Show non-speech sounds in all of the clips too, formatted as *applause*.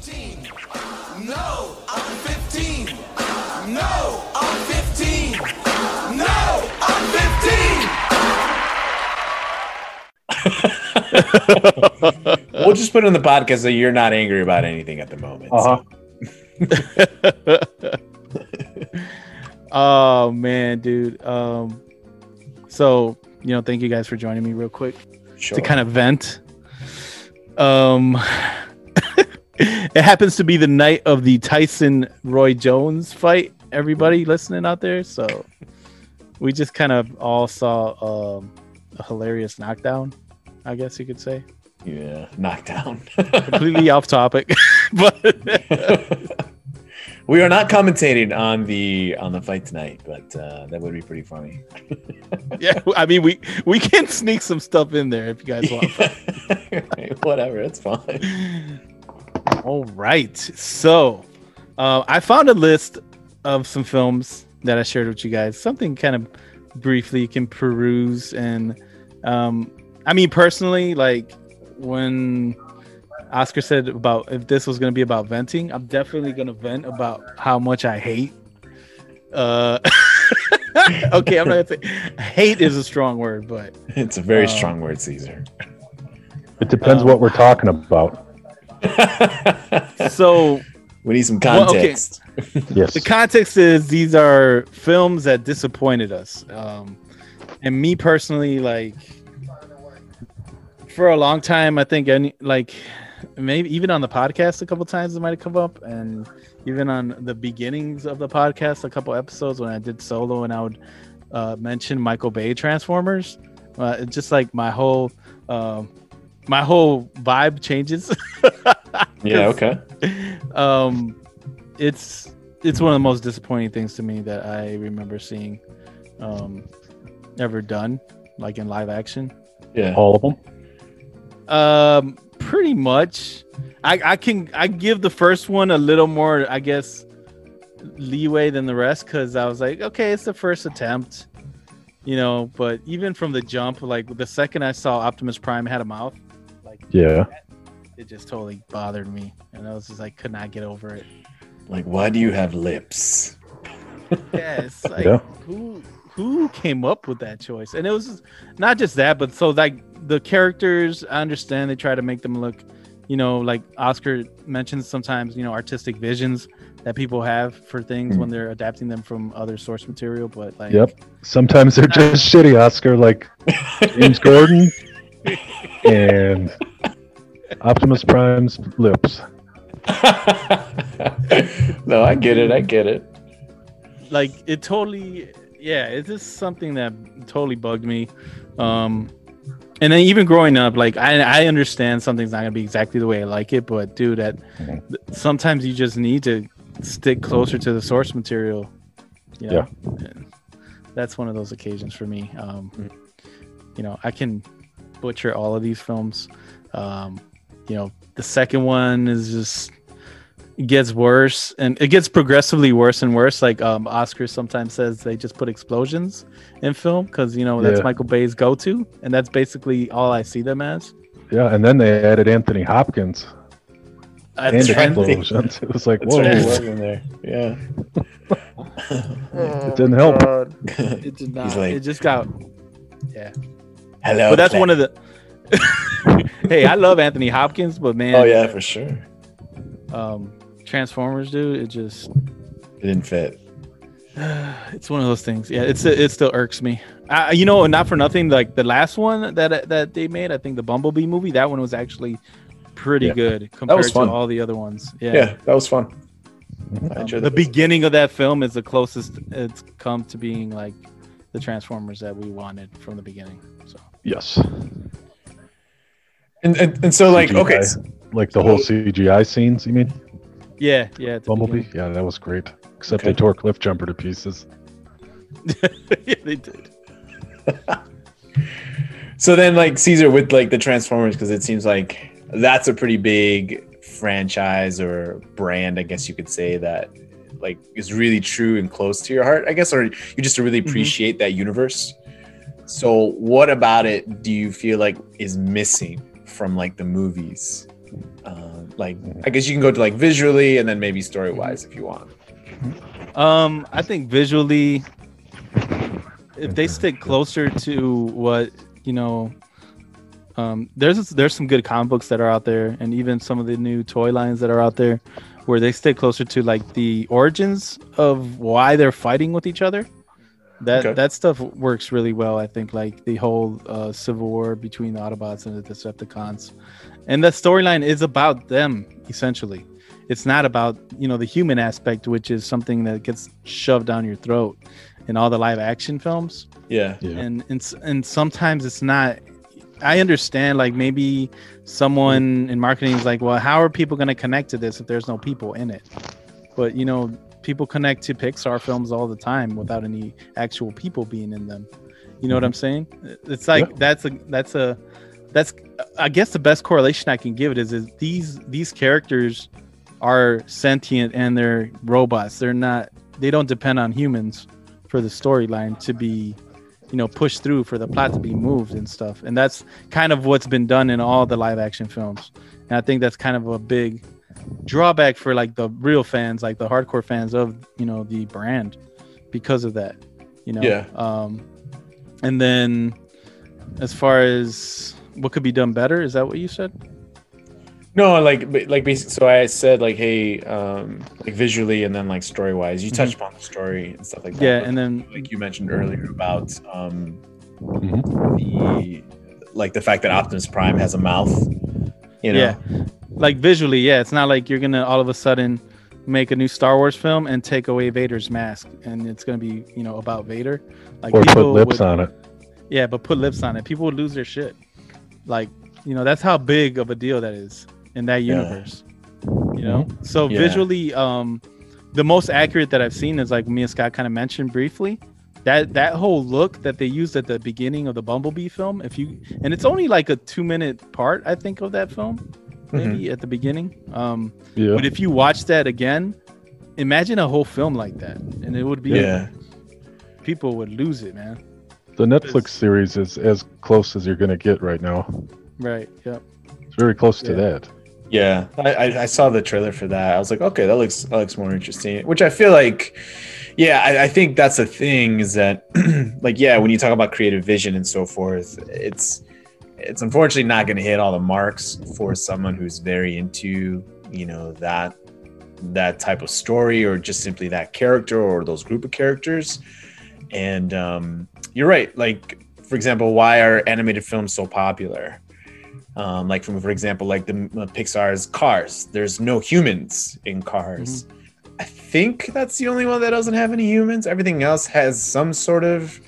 15. No, I'm 15. No, I'm 15. No, I'm 15. *laughs* we'll just put in the podcast that you're not angry about anything at the moment. Uh huh. *laughs* oh man, dude. Um, so you know, thank you guys for joining me real quick Sure. to kind of vent. Um, *laughs* it happens to be the night of the Tyson Roy Jones fight. Everybody listening out there, so we just kind of all saw um, a hilarious knockdown. I guess you could say. yeah, knockdown. *laughs* Completely off topic, *laughs* but we are not commentating on the on the fight tonight, but uh, that would be pretty funny. yeah, I mean we we can sneak some stuff in there if you guys want. Whatever, it's fine. All right. So uh, I found a list of some films that I shared with you guys. Something kind of briefly you can peruse. And um, I mean, personally, like when Oscar said about if this was going to be about venting, I'm definitely going to vent about how much I hate. Uh, *laughs* okay, I'm not going to say hate is a strong word, but It's a very Um, strong word, Caesar. It depends Um, what we're talking about. *laughs* so we need some Well, okay. context. *laughs* Yes. the context is these are films that disappointed us um and me personally like for a long time i think any like maybe even on the podcast a couple times it might have come up and even on the beginnings of the podcast a couple episodes when i did solo and i would uh, mention michael bay transformers uh, it's just like my whole um my whole vibe changes *laughs* Yeah, okay. um it's it's one of the most disappointing things to me that i remember seeing um ever done like in live action Yeah. All of them. um pretty much i i can i give the first one a little more i guess leeway than the rest because i was like okay it's the first attempt you know but even from the jump like the second i saw optimus prime had a mouth like Yeah. it just totally bothered me and i was just like could not get over it Like, why do you have lips? yeah, it's *laughs* like Yeah. who who came up with that choice? And it was not just that, but so like the characters, I understand they try to make them look, you know, like Oscar mentions sometimes, you know, artistic visions that people have for things when mm. they're adapting them from other source material. But like, Yep. Sometimes they're *laughs* just shitty, Oscar, like James Gordon and Optimus Prime's lips. *laughs* no, I get it. I get it. like it totally yeah it's just something that totally bugged me um and then even growing up like i i understand something's not gonna be exactly the way i like it but dude that Mhm. sometimes you just need to stick closer to the source material you know? And that's one of those occasions for me um you know i can butcher all of these films um you know the second one is just gets worse and it gets progressively worse and worse like um oscar sometimes says they just put explosions in film because you know that's Yeah. michael bay's go-to and that's basically all i see them as Yeah, and then they added Anthony Hopkins and That's explosions. It was like, That's whoa, right. It whoa, in there. Yeah. it didn't help. *laughs* *laughs* it did not like, it just got yeah hello. but that's Claire." one of the *laughs* hey i love anthony hopkins but man Oh yeah, for sure. um transformers dude it just It didn't fit. *sighs* it's one of those things. Yeah, it's it still irks me. Uh, you know, not for nothing. Like the last one that that they made, I think the Bumblebee movie, that one was actually pretty Yeah. good compared to all the other ones. Yeah. Yeah, that was fun. Um, the beginning of that film is the closest it's come to being like the Transformers that we wanted from the beginning. So Yes. And, and and so like CGI. okay, Like the whole CGI scenes, you mean? yeah, yeah. Bumblebee? beginning. Yeah, that was great. Except Okay. they tore Cliff Jumper to pieces. *laughs* yeah, they did. *laughs* so then like Caesar with like the Transformers because it seems like that's a pretty big franchise or brand, I guess you could say that like is really true and close to your heart, I guess, or you just really Mhm. appreciate that universe. So what about it do you feel like is missing from like the movies? Um, Like, I guess you can go to like visually and then maybe story wise if you want. Um, I think visually, if they stick closer to what you know, um, there's there's some good comic books that are out there, and even some of the new toy lines that are out there, where they stay closer to like the origins of why they're fighting with each other. That Okay. that stuff works really well. I think like the whole uh, civil war between the Autobots and the Decepticons, and the storyline is about them essentially it's not about you know the human aspect which is something that gets shoved down your throat in all the live action films Yeah. Yeah. and and, and sometimes it's not i understand like maybe someone in marketing is like well how are people going to connect to this if there's no people in it but you know people connect to pixar films all the time without any actual people being in them. You know what i'm mhm. saying? It's like Yeah. that's a that's a that's i guess the best correlation i can give it is is these these characters are sentient and they're robots. They're not they don't depend on humans for the storyline to be you know pushed through for the plot to be moved and stuff. And that's kind of what's been done in all the live action films. And i think that's kind of a big drawback for like the real fans like the hardcore fans of you know the brand because of that you know Yeah. um and then as far as what could be done better is that what you said No, like like basically. So I said like, hey, um, like visually and then like story wise. You touched upon the story and stuff like that. Mm-hmm. yeah and then like you mentioned earlier about um Mhm. the like the fact that Optimus Prime has a mouth. You know. Yeah. Like visually yeah it's not like you're gonna all of a sudden make a new star wars film and take away vader's mask and it's gonna be you know about vader like Or put lips would, on it. yeah but put lips on it people would lose their shit like you know that's how big of a deal that is in that universe. Yeah. you know so Yeah. visually um the most accurate that i've seen is like me and scott kind of mentioned briefly that that whole look that they used at the beginning of the bumblebee film if you and it's only like a two minute part i think of that film maybe at the beginning um Yeah. but if you watch that again imagine a whole film like that and it would be Yeah. people would lose it man The Netflix series is as close as you're going to get right now. right yep It's very close to that. Yeah, I, I, I saw the trailer for that. I was like, okay, that looks that looks more interesting. Which I feel like, yeah, I, I think that's the thing is that, *clears throat* like, yeah, when you talk about creative vision and so forth, it's it's unfortunately not going to hit all the marks for someone who's very into you know that that type of story or just simply that character or those group of characters. And um, you're right. Like, for example, why are animated films so popular? um, like from for example like the uh, pixar's cars there's no humans in cars i think that's the only one that doesn't have any humans everything else has some sort of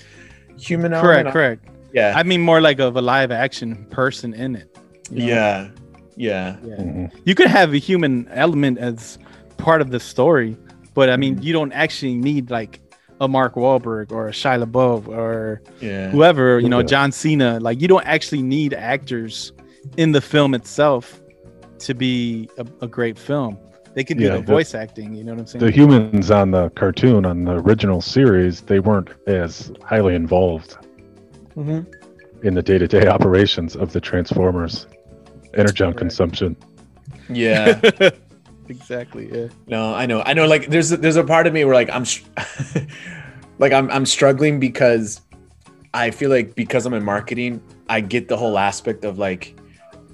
human correct element. correct yeah i mean more like of a live action person in it you know? yeah yeah yeah Mhm. you could have a human element as part of the story, but I Mm-hmm. mean, you don't actually need like a Mark Wahlberg or a Shia LaBeouf or yeah whoever, you know, Yeah. John Cena. Like, you don't actually need actors in the film itself to be a, a great film. They can do Yeah, the the- voice acting. You know what I'm saying? The humans on the cartoon, on the original series, they weren't as highly involved Mhm. in the day to day operations of the Transformers energon Right. consumption. yeah *laughs* exactly. Yeah. No, I know. I know. Like, there's there's a part of me where like I'm, str- *laughs* like I'm I'm struggling because I feel like because I'm in marketing, I get the whole aspect of like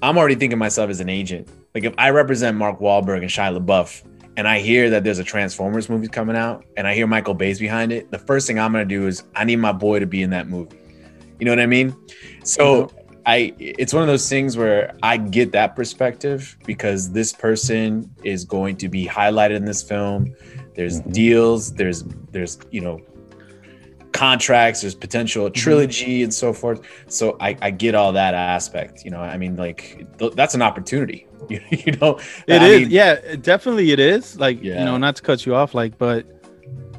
I'm already thinking myself as an agent. Like if I represent Mark Wahlberg and Shia LaBeouf, and I hear that there's a Transformers movie coming out, and I hear Michael Bay's behind it, the first thing I'm gonna do is I need my boy to be in that movie. You know what I mean? So. I it's one of those things where I get that perspective because this person is going to be highlighted in this film. There's Mhm. deals, there's there's you know contracts, there's potential Mm-hmm. trilogy and so forth. So I, I get all that aspect. You know, I mean, like th- that's an opportunity. You, *laughs* you know, It I is, mean, yeah, definitely it is. Like, you know, not to cut you off, like, but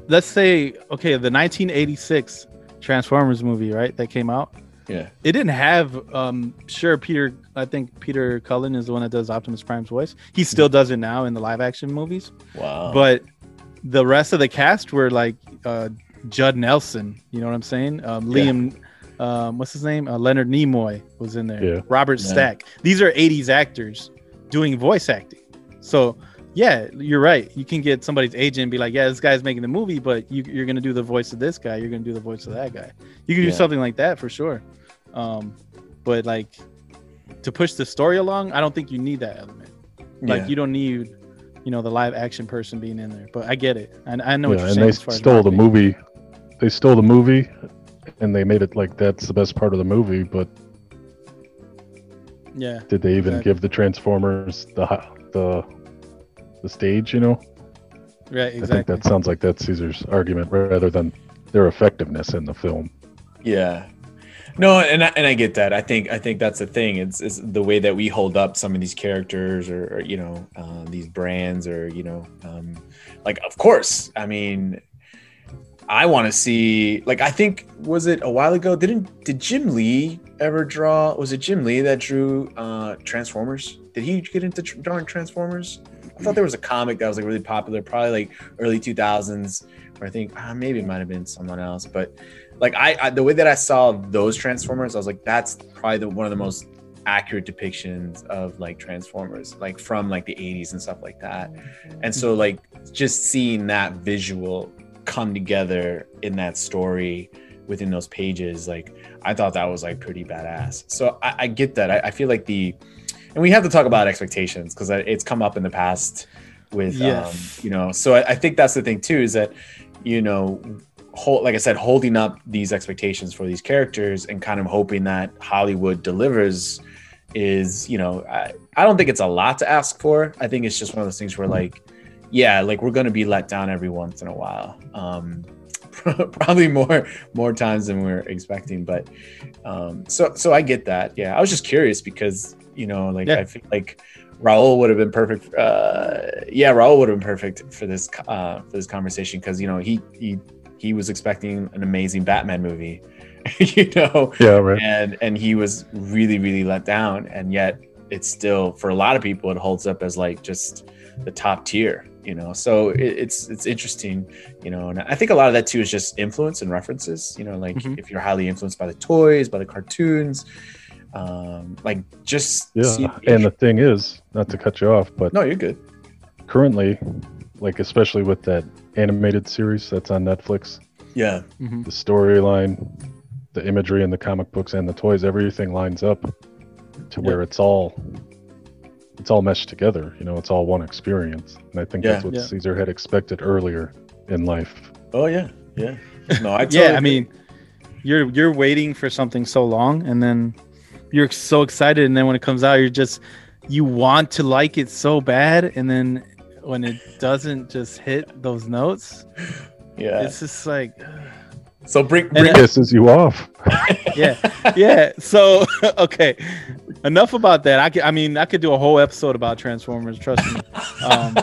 let's say, okay, the 1986 Transformers movie, right, that came out, yeah, it didn't have, um, sure, Peter, I think Peter Cullen is the one that does Optimus Prime's voice. He still does it now in the live action movies, wow, but the rest of the cast were like uh, Judd Nelson, you know what I'm saying? Um, Yeah. Liam, um, what's his name? Uh, Leonard Nimoy was in there. Yeah. Robert Yeah. Stack. These are 80s actors doing voice acting. So yeah, you're right. You can get somebody's agent and be like, yeah, this guy's making the movie, but you, you're gonna do the voice of this guy. You're gonna do the voice of that guy. You can do something like that for sure. Um, but like to push the story along, I don't think you need that element. Like Yeah. you don't need, you know, the live action person being in there. But I get it. And I know what yeah, you're and saying. they far as stole the movie. They stole the movie, and they made it like that's the best part of the movie. But Yeah. did they even Exactly. give the Transformers the the the stage? You know, Right. I think that sounds like that's Caesar's argument rather than their effectiveness in the film. Yeah. No, and I, and I get that. I think I think that's the thing. It's, it's the way that we hold up some of these characters, or, or you know, uh, these brands, or you know, um, like of course. I mean, I want to see. Like I think was it a while ago? Didn't did Jim Lee ever draw? Was it Jim Lee that drew uh, Transformers? Did he get into tr- drawing Transformers? I thought there was a comic that was like really popular, probably like early 2000s, where I think uh, maybe it might have been someone else, but like I, I the way that I saw those Transformers, I was like, that's probably the, one of the most accurate depictions of like Transformers, like from like the 80s and stuff like that. And so like just seeing that visual come together in that story within those pages, like I thought that was like pretty badass. So I, I get that. I, I feel like the and we have to talk about expectations because it's come up in the past with Yes. um, you know so I, I think that's the thing too is that you know hold, like i said holding up these expectations for these characters and kind of hoping that hollywood delivers is you know I, I don't think it's a lot to ask for. I think it's just one of those things where like yeah like we're gonna be let down every once in a while. Um *laughs* probably more more times than we're expecting but um so so i get that. Yeah i was just curious because you know like Yeah. i feel like Raul would have been perfect. Uh, yeah, Raul would have been perfect for this uh, for this conversation because you know he he he was expecting an amazing Batman movie, *laughs* you know, Yeah, right. and and he was really really let down, and yet it's still for a lot of people it holds up as like just the top tier, you know. So it, it's it's interesting, you know, and I think a lot of that too is just influence and references, you know, like Mhm. if you're highly influenced by the toys, by the cartoons. Um, like just Yeah, see- and the thing is, not to cut you off, but no, you're good. currently, like especially with that animated series that's on Netflix, Yeah, Mhm. the storyline, the imagery in the comic books and the toys, everything lines up to where it's all it's all meshed together. You know, it's all one experience, and I think that's what Yeah. Caesar had expected earlier in life. Oh yeah, yeah. No, I *laughs* yeah, totally I mean, you're you're waiting for something so long, and then you're so excited, and then when it comes out, you're just you want to like it so bad, and then when it doesn't just hit those notes, yeah. it's just like So bring And bring Pisses you off. *laughs* yeah, yeah. So *laughs* okay, enough about that. I could, I mean, I could do a whole episode about Transformers. Trust me. Um,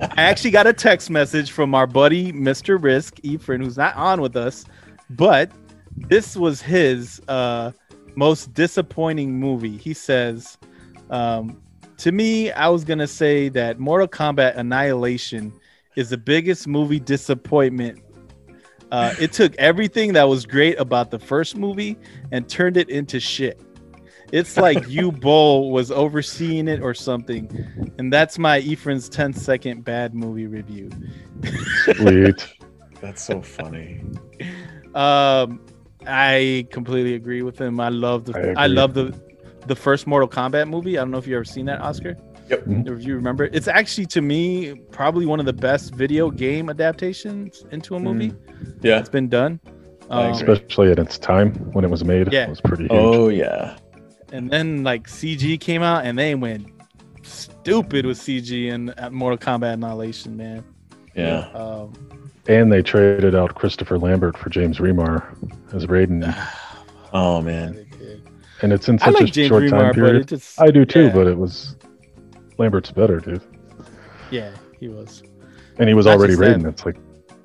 I actually got a text message from our buddy Mr. Risk Efren, who's not on with us, but this was his uh, most disappointing movie. He says, um, "To me, I was gonna say that Mortal Kombat Annihilation is the biggest movie disappointment." Uh, it took everything that was great about the first movie and turned it into shit. It's like *laughs* Uwe Boll was overseeing it or something. And that's my Ephraim's 10 second bad movie review. Sweet. *laughs* That's so funny. Um, I completely agree with him. I love the I I, love the the first Mortal Kombat movie. I don't know if you ever seen that, Oscar. Yep. Mhm. If you remember, it's actually to me probably one of the best video game adaptations into a movie Yeah. it's been done. Um. Especially at its time when it was made. Yeah. It was pretty huge. Oh yeah. and then like CG came out and they went stupid with CG and uh, Mortal Kombat Annihilation, man. Yeah. Um, And they traded out Christopher Lambert for James Remar as Raiden. *sighs* Oh man. And it's in such like a James short Remar, time but period. it just I do too, yeah. but it was Lambert's better, dude. yeah, he was. And he was Not already just that. Raiden. It's like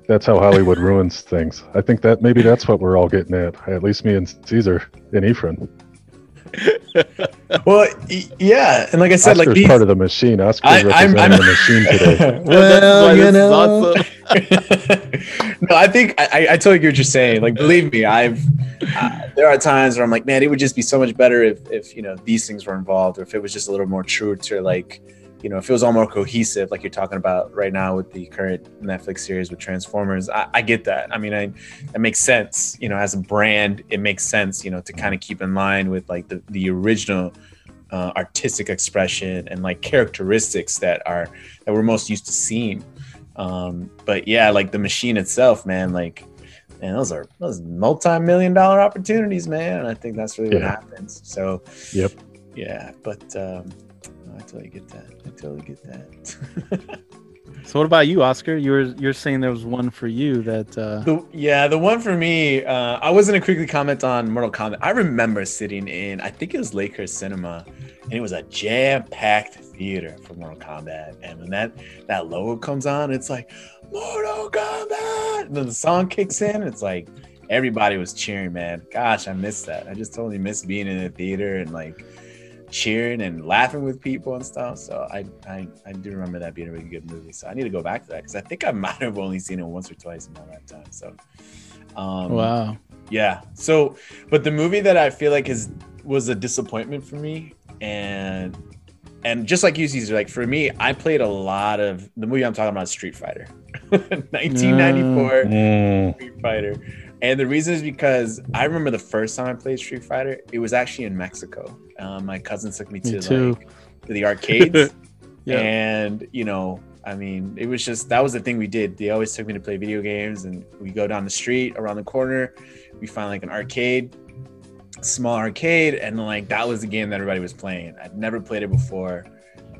that's how Hollywood *laughs* ruins things. I think that maybe that's what we're all getting at. At least me and Caesar and Ephraim. *laughs* Well, yeah, and like I said, Oscar's like these. part of the machine. Oscar's I, I'm, representing I'm the machine today. *laughs* Well, you know. awesome. *laughs* no, I think I, I- I totally get what you're saying. Like, believe me, I've uh, there are times where I'm like, man, it would just be so much better if if you know these things were involved, or if it was just a little more true to like you know, it feels all more cohesive, like you're talking about right now with the current Netflix series with Transformers. I, I get that. I mean, I that makes sense. You know, as a brand, it makes sense. You know, to kind of keep in line with like the the original uh, artistic expression and like characteristics that are that we're most used to seeing. Um, but yeah, like the machine itself, man, like man, those are those multi-million dollar opportunities, man. I think that's really what happens. So Yep. yeah, but um, I totally get that. I totally get that. *laughs* So what about you, Oscar? You're you're saying there was one for you that uh The, yeah, the one for me, uh, I was gonna quickly comment on Mortal Kombat. I remember sitting in, I think it was Lakers Cinema, and it was a jam-packed theater for Mortal Kombat. And when that that logo comes on, it's like Mortal Kombat. And then the song kicks in, it's like everybody was cheering, man. Gosh, I missed that. I just totally missed being in a theater and like cheering and laughing with people and stuff. So I I, I do remember that being a really good movie. So I need to go back to that because I think I *laughs* might have only seen it once or twice in my lifetime. So um wow. yeah. So but the movie that I feel like is was a disappointment for me and and just like you Caesar, like for me, I played a lot of the movie I'm talking about Street Fighter. *laughs* 1994 Mm, Street Fighter. And the reason is because I remember the first time I played Street Fighter, it was actually in Mexico. Um, my cousin took me Me to too. like to the arcades, *laughs* Yeah. and you know, I mean, it was just that was the thing we did. They always took me to play video games, and we go down the street around the corner, we find like an arcade, small arcade, and like that was the game that everybody was playing. I'd never played it before.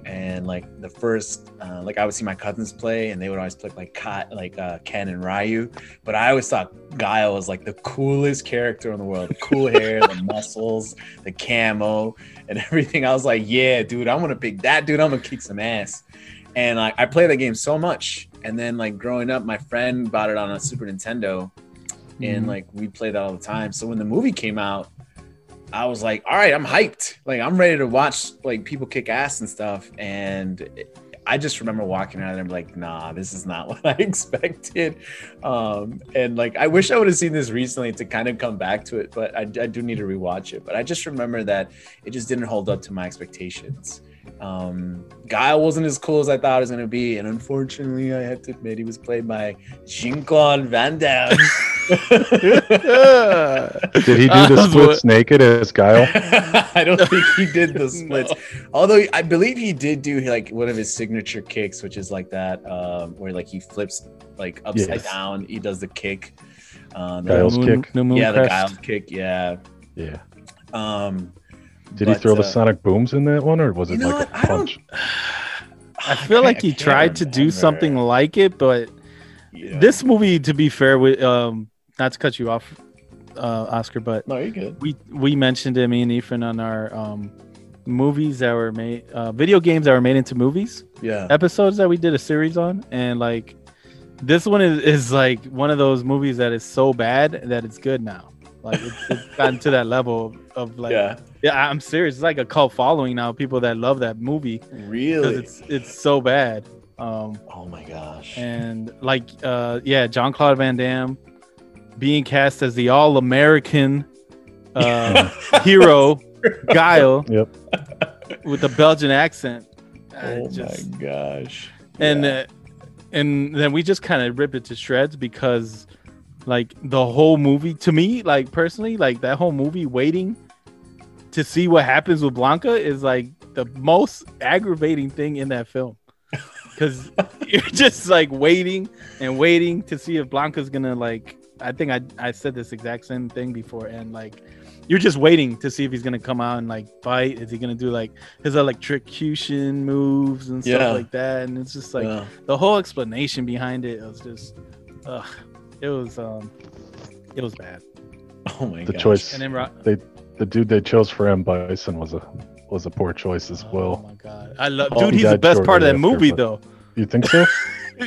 And like the first, uh, like I would see my cousins play, and they would always play like Ka- like uh, Ken and Ryu, but I always thought Guile was like the coolest character in the world. The cool *laughs* hair, the muscles, the camo, and *laughs* everything. I was like, yeah, dude, I'm gonna pick that dude. I'm gonna kick some ass. And like I played that game so much. And then like growing up, my friend bought it on a Super Nintendo, and Mhm. like we played that all the time. So when the movie came out, I was like, all right, I'm hyped. Like I'm ready to watch like people kick ass and stuff. And I just remember walking out and like, nah, this is not *laughs* what I expected. Um, and like I wish I would have seen this recently to kind of come back to it, but I, I do need to rewatch it. But I just remember that it just didn't hold up to my expectations. Um, Guile wasn't as cool as I thought it was gonna be, and unfortunately, I have to admit he was played by Jean Claude Van Damme. *laughs* did he do Uh, the what- splits naked as Guile? *laughs* I don't think he did the *laughs* splits. Although I believe he did do like one of his signature kicks, which is like that, um, where like he flips like upside Yes. down. He does the kick. Um, The Guile's moon- kick? the moon yeah, the crest. Guile kick. Yeah. Yeah. Um, Did he But, throw the uh, sonic booms in that one, or was it know like a what? I don't- punch? I *sighs* feel like he tried to do something like it, but this movie, to be fair, with um, not to cut you off, uh, Oscar, but No, you're good. we we mentioned it, me and Ethan, on our um, movies that were made, uh, video games that were made into movies Yeah. episodes that we did a series on, and like this one is, is like one of those movies that is so bad that it's good now. Like it's, it's gotten to that level of, of like yeah. Yeah. I'm serious. It's like a cult following now. People that love that movie because Really? it's it's so bad. Um, oh my gosh. and like uh yeah John claude van damme being cast as the all-american uh *laughs* hero guile Yep. with a belgian accent oh just- my gosh. and Yeah. uh, and then we just kind of rip it to shreds because like the whole movie to me like personally like that whole movie waiting to see what happens with Blanka is like the most aggravating thing in that film *laughs* because you're just like waiting and waiting to see if Blanka's gonna like i think i i said this exact same thing before and like you're just waiting to see if he's gonna come out and like fight is he gonna do like his electrocution moves and stuff Yeah. like that and it's just like Yeah. the whole explanation behind it was just ugh, it was um it was bad oh my god. The gosh. choice, and then Ro- the dude they chose for M Bison was a was a poor choice as oh well. oh my god i love Oh, dude he's the best part of that after, movie though You think so?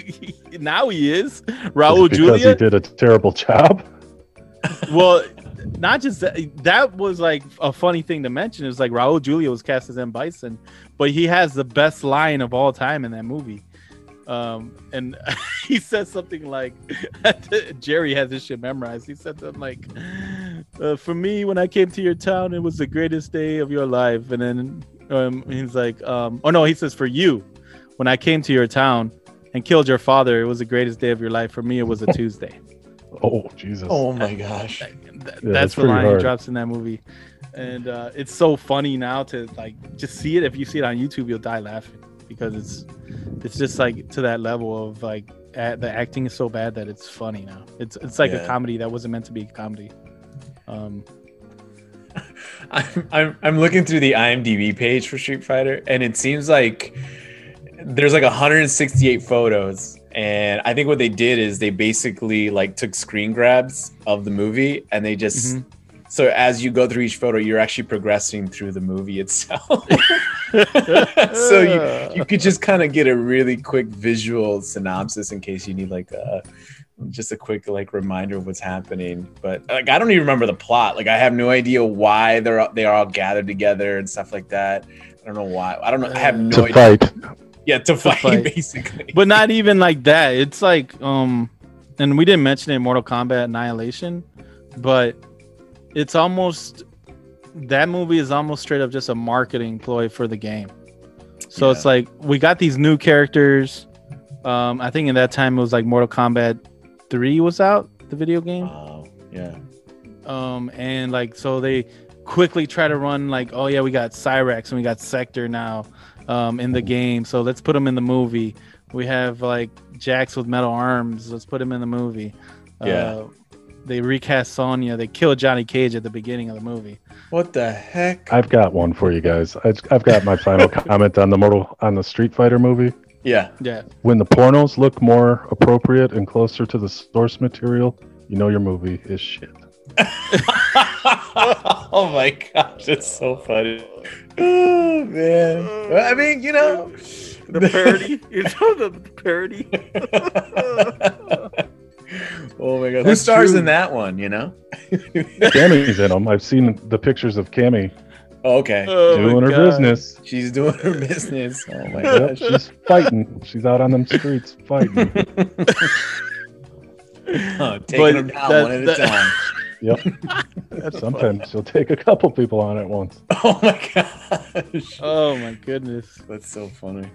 *laughs* now he is Is it raul because julia he did a terrible job. *laughs* well, not just that, that was like a funny thing to mention. Is like Raul Julia was cast as M Bison, but he has the best line of all time in that movie. Um, and *laughs* he said something like, *laughs* Jerry has this shit memorized. He said something like, uh, "For me, when I came to your town, it was the greatest day of your life." And then um, he's like, um, oh no, he says for you, when I came to your town and killed your father, it was the greatest day of your life. For me, it was a Tuesday. *laughs* Oh Jesus! Oh my gosh. Th- Yeah, that's that's the pretty line he drops in that movie, and uh, it's so funny now to like just see it. If you see it on YouTube, you'll die laughing because it's it's just like to that level of like a the acting is so bad that it's funny now. It's it's like a comedy that wasn't meant to be a comedy. Um, *laughs* I'm, I'm I'm looking through the IMDb page for Street Fighter, and it seems like there's like 168 photos. And I think what they did is they basically like took screen grabs of the movie, and they just Mhm. so as you go through each photo, you're actually progressing through the movie itself. *laughs* so you you could just kind of get a really quick visual synopsis in case you need like a just a quick like reminder of what's happening but like i don't even remember the plot like i have no idea why they're they are all gathered together and stuff like that i don't know why i don't know i have no to idea fight. yeah to fight, fight. *laughs* basically but not even like that. It's like um, and we didn't mention it in Mortal Kombat Annihilation, but it's almost that movie is almost straight up just a marketing ploy for the game. So it's like we got these new characters. Um, I think in that time it was like Mortal Kombat Three was out, the video game. wow yeah Um, and like so they quickly try to run like, oh yeah, we got Cyrax and we got Sector now, um, in the game. So let's put them in the movie. We have like Jax with metal arms. Let's put him in the movie. Yeah. Uh, they recast Sonya. They killed Johnny Cage at the beginning of the movie. what the heck I've got one for you guys. I- I've got my final *laughs* comment on the Mortal on the Street Fighter movie. yeah Yeah. When the pornos look more appropriate and closer to the source material, you know your movie is shit. *laughs* oh my gosh it's so funny oh man Well, i mean you know The parody. you know the parody. *laughs* oh my god who stars true. in that one you know *laughs* Cammy's in them. I've seen the pictures of Cammy Oh, okay Oh doing her God. business. she's doing her business oh my Yep, gosh she's fighting. She's out on them streets fighting. *laughs* Huh, taking But them down that- one at that- a time. Yep. *laughs* Sometimes she'll take a couple people on at once. Oh my gosh, Oh my goodness. that's so funny.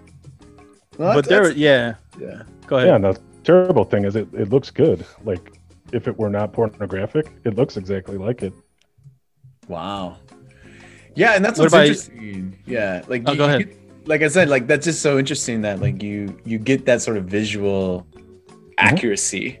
but there, yeah. yeah, Go ahead. Yeah, and the terrible thing is it, it looks good. Like if it were not pornographic, it looks exactly like it. wow, yeah, and that's What what's about you? interesting. Yeah, like Oh, you- go ahead. get- like I said, like that's just so interesting that like you you get that sort of visual accuracy.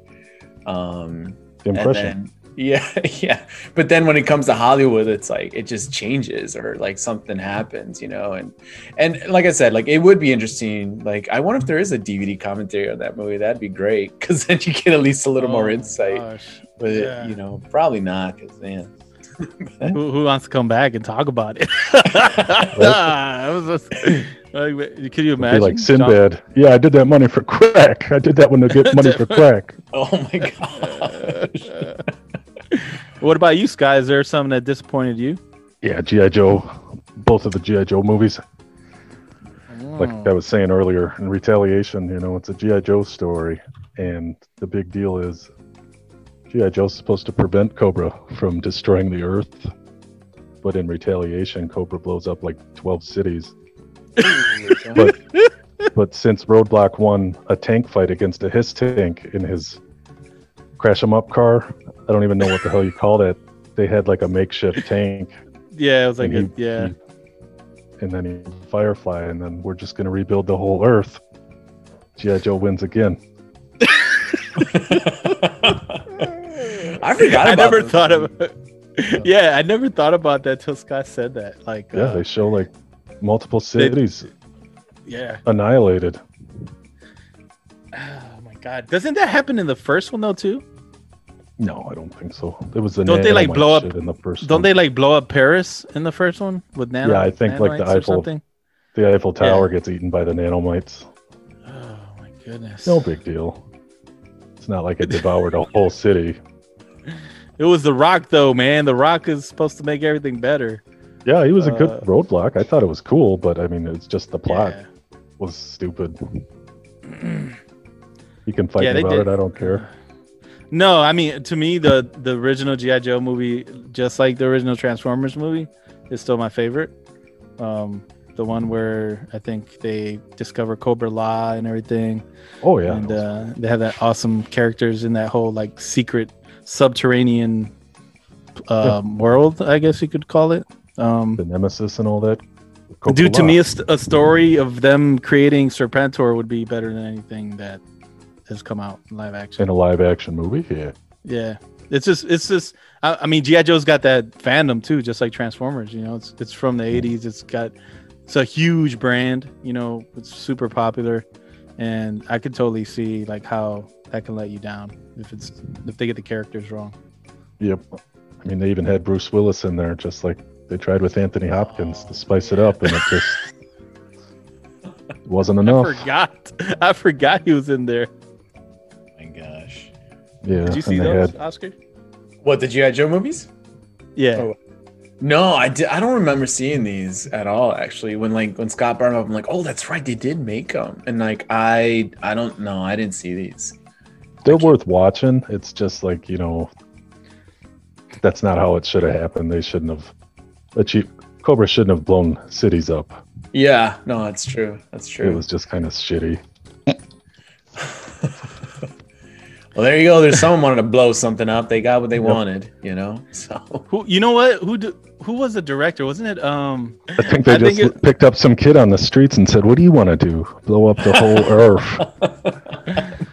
Um, and Impression. Then yeah *laughs* yeah but then when it comes to hollywood it's like it just changes or like something happens you know and and like i said like it would be interesting like i wonder if there is a dvd commentary on that movie that'd be great because *laughs* then you get at least a little Oh more insight gosh. but yeah. you know probably not because man *laughs* Who, who wants to come back and talk about it? I was just, like, could you It'd be imagine? like John- Sinbad. Yeah, I did that money for crack. I did that one to get money for crack. oh my gosh *laughs* What about you, Sky? Is there something that disappointed you? Yeah, GI Joe. Both of the GI Joe movies. Oh. Like Oh. I was saying earlier, in retaliation, you know, it's a GI Joe story, and the big deal is GI Joe's supposed to prevent Cobra from destroying the Earth, but in retaliation, Cobra blows up like twelve cities. *laughs* But but since Roadblock won a tank fight against a his tank in his crash crash 'em up car, I don't even know what the hell you called it. They had like a makeshift tank yeah, it was like, a, he- yeah. he- and then he Firefly, and then we're just gonna rebuild the whole Earth. GI Joe wins again. *laughs* i forgot I about never those thought movies. of. *laughs* yeah, I never thought about that till Scott said that. Like, Yeah, uh, they show like multiple cities yeah. annihilated. Oh my god, doesn't that happen in the first one though too? No, I don't think so. It was the Don't they, like, blow up- in the 1st Don't one. they like blow up Paris in the first one with nano? Yeah, I think, like, the Eiffel- The Eiffel Tower gets eaten by the nanomites. Oh my goodness. No big deal. It's not like it devoured a whole city. *laughs* It was The Rock though, man. The Rock is supposed to make everything better. Yeah, he was a good Uh, roadblock. I thought it was cool, but I mean, it's just the plot Yeah. was stupid. *clears throat* You can fight Yeah, about did. it. I don't care. No, I mean to me the the original GI Joe movie, just like the original Transformers movie, is still my favorite. Um, the one where I think they discover Cobra La and everything, Oh yeah, and uh, they have that awesome characters in that whole like secret subterranean um, world, I guess you could call it. Um, the Nemesis and all that. Dude, to me, a, st- a story of them creating Serpentor would be better than anything that has come out in live action. in a live action movie, yeah. Yeah, it's just, it's just. I, I mean, GI Joe's got that fandom too, just like Transformers. You know, it's it's from the '80s. It's got, it's a huge brand. You know, it's super popular, and I could totally see like how that can let you down if it's if they get the characters wrong. Yep. I mean, they even had Bruce Willis in there, just like they tried with Anthony Hopkins to spice it up, and it just *laughs* wasn't enough. I forgot. I forgot he was in there. My gosh. Yeah, Did you see and those, had Oscar? What the GI Joe movies? Yeah. Oh. No, I did. I don't remember seeing these at all. Actually, when like when Scott brought 'em up, I'm like, oh, that's right, they did make them. And like I, I don't know, I didn't see these. they're worth watching. It's just like you know, that's not how it should have happened. They shouldn't have achieved. Cobra shouldn't have blown cities up. Yeah, no, that's true. That's true. It was just kind of shitty. *laughs* well, there you go. There's someone wanted to blow something up. They got what they Yep. wanted, you know. So Who you know what? Who do, who was the director? Wasn't it um I think they I think just it- picked up some kid on the streets and said, "What do you want to do? Blow up the whole *laughs* Earth?"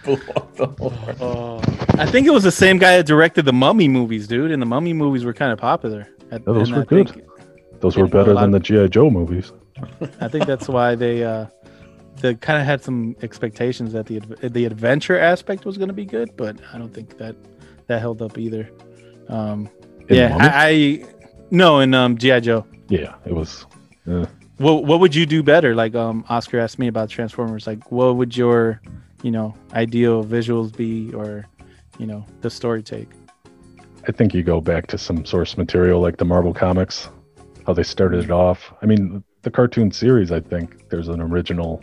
blow up the whole world. I think it was the same guy that directed the Mummy movies, dude. And the Mummy movies were kind of popular. At- Yeah, those were I good. Those were better a lot than the GI Joe movies. I think that's why they uh they kind of had some expectations that the the adventure aspect was going to be good, but I don't think that that held up either. Um yeah, I, I no in um GI Joe. Yeah, it was. Uh, What what would you do better? Like um Oscar asked me about Transformers. Like what would your you know ideal visuals be, or you know the story take? I think you go back to some source material like the Marvel comics, how they started it off. I mean, the cartoon series. I think there's an original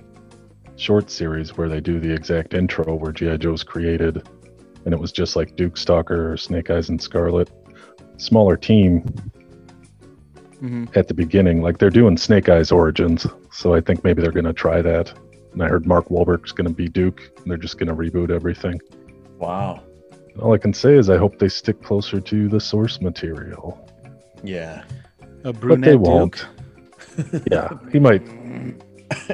short series where they do the exact intro where GI Joe's created, and it was just like Duke Stalker, or Snake Eyes, and Scarlett. Smaller team hmm at the beginning, like they're doing Snake Eyes origins. So I think maybe they're gonna try that. And I heard Mark Wahlberg's gonna be Duke, and they're just gonna reboot everything. Wow. All I can say is I hope they stick closer to the source material. Yeah. A brunette But brunette they won't. *laughs* Yeah, he might.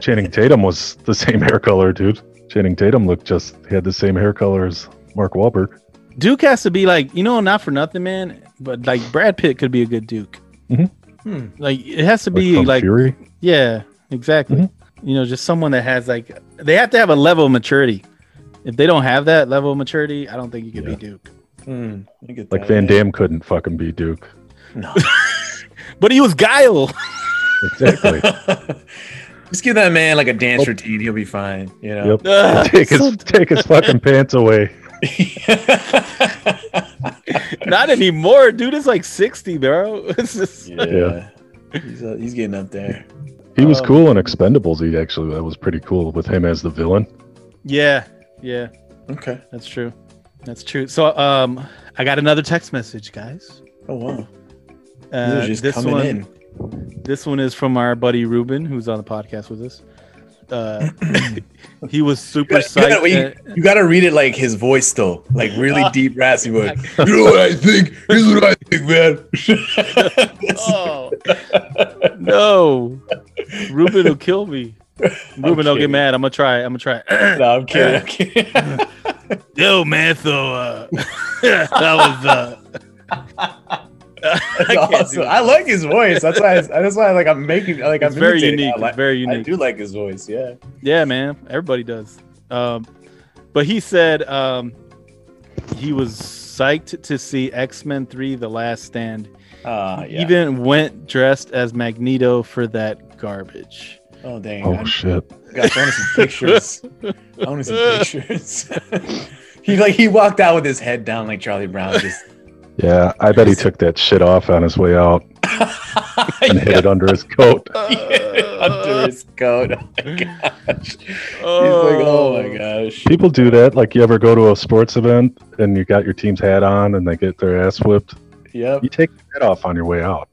Channing Tatum was the same hair color, dude. Channing Tatum looked just he had the same hair color as Mark Wahlberg. Duke has to be like you know not for nothing, man. But like Brad Pitt could be a good Duke. Hmm. Like it has to be from like Fury. yeah, exactly. Mhm. You know, just someone that has like they have to have a level of maturity. If they don't have that level of maturity, I don't think you could Yeah. be Duke. I get Like that, Van yeah. Damme couldn't fucking be Duke. No. *laughs* But he was Guile. Exactly. *laughs* Just give that man like a dance routine. He'll be fine. You know. Yep. Ugh, *laughs* take his so- take his fucking *laughs* pants away. *laughs* not anymore, dude. It's like sixty, bro. It's just, yeah. He's, uh, he's getting up there. He was Um, cool in Expendables. He actually that was pretty cool with him as the villain. yeah, yeah. Okay. That's true. That's true. So, um, I got another text message, guys. Oh wow. Uh, These just this coming one, in. This one is from our buddy Ruben, who's on the podcast with us. Uh, *coughs* he was super You gotta, you, gotta, you gotta read it like his voice though, like really *laughs* deep raspy voice. *laughs* You know what I think? Here's what I think, man. *laughs* oh no, Ruben will kill me. Ruben, don't get mad. I'm gonna try. I'm gonna try. no, I'm kidding. I'm kidding. Yo, man. So uh, that was uh. *laughs* That's I awesome. I like his voice. That's why. I, that's why. Like I'm making. Like It's I'm very unique. I, like, It's very I do like his voice. Yeah. Yeah, man. Everybody does. Um, but he said um, he was psyched to see X Men Three: The Last Stand. Uh, He yeah. Even went dressed as Magneto for that garbage. oh dang. Oh I, shit. gosh, I want *laughs* to see pictures. I want to see pictures. *laughs* he like he walked out with his head down like Charlie Brown. Just Yeah, I bet he took that shit off on his way out and hid it under his coat. *laughs* under his coat. *laughs* Oh my gosh. He's Oh. like, oh my gosh. People do that. Like you ever go to a sports event and you got your team's hat on and they get their ass whipped. Yep. You take your hat off on your way out.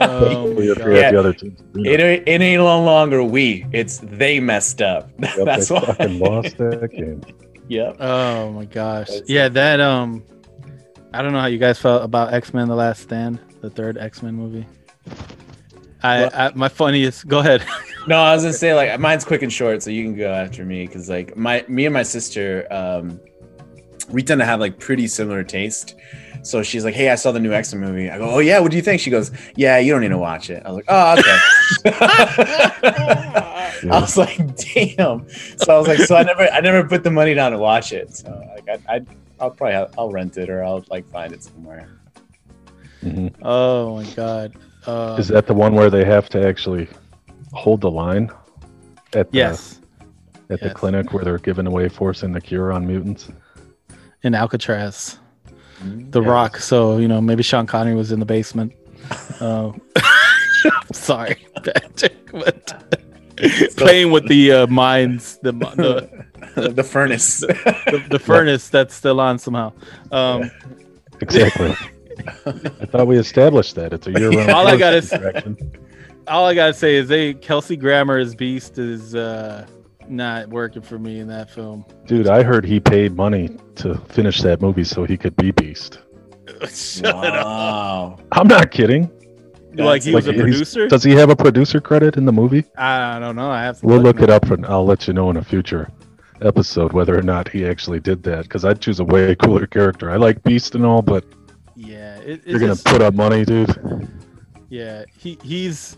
Oh my We God. forget Yeah. the other teams. It, ain't- it ain't no longer we. It's they messed up. *laughs* Yep, That's they why. fucking lost that game. Yep. Oh my gosh. That's- yeah, that um I don't know how you guys felt about X-Men The Last Stand, the third X-Men movie. I, Well- I my funniest go ahead. *laughs* No, I was gonna say like mine's quick and short, so you can go after me because like my me and my sister, um, we tend to have like pretty similar taste. So she's like, "Hey, I saw the new X Men movie." I go, "Oh yeah, what do you think?" She goes, "Yeah, you don't need to watch it." I was like, "Oh okay." *laughs* *laughs* I was like, "Damn!" So I was like, "So I never, I never put the money down to watch it." So like, I, I I'll probably have, I'll rent it or I'll like find it somewhere. Mhm. oh my god. Uh, Is that the one where they have to actually hold the line at the, yes. at the clinic where they're giving away forcing the cure on mutants? In Alcatraz. The Yeah. Rock. So, you know, maybe Sean Connery was in the basement. Uh, *laughs* sorry, *laughs* Patrick, but playing with the uh, mines, the, the *laughs* the furnace. the, the *laughs* furnace that's still on somehow. Um, *laughs* Exactly. I thought we established that it's a year-round. All I gotta force say- all I gotta say is they Kelsey Grammer as Beast is uh, not working for me in that film. Dude, I heard he paid money to finish that movie so he could be Beast. Shut up. I'm not kidding. Like he was a producer? Does he have a producer credit in the movie? I don't know. I have to We'll look now. it up and I'll let you know in a future episode whether or not he actually did that. Because I'd choose a way cooler character. I like Beast and all, but Yeah, it, you're gonna just- put up money, dude. Yeah, he he's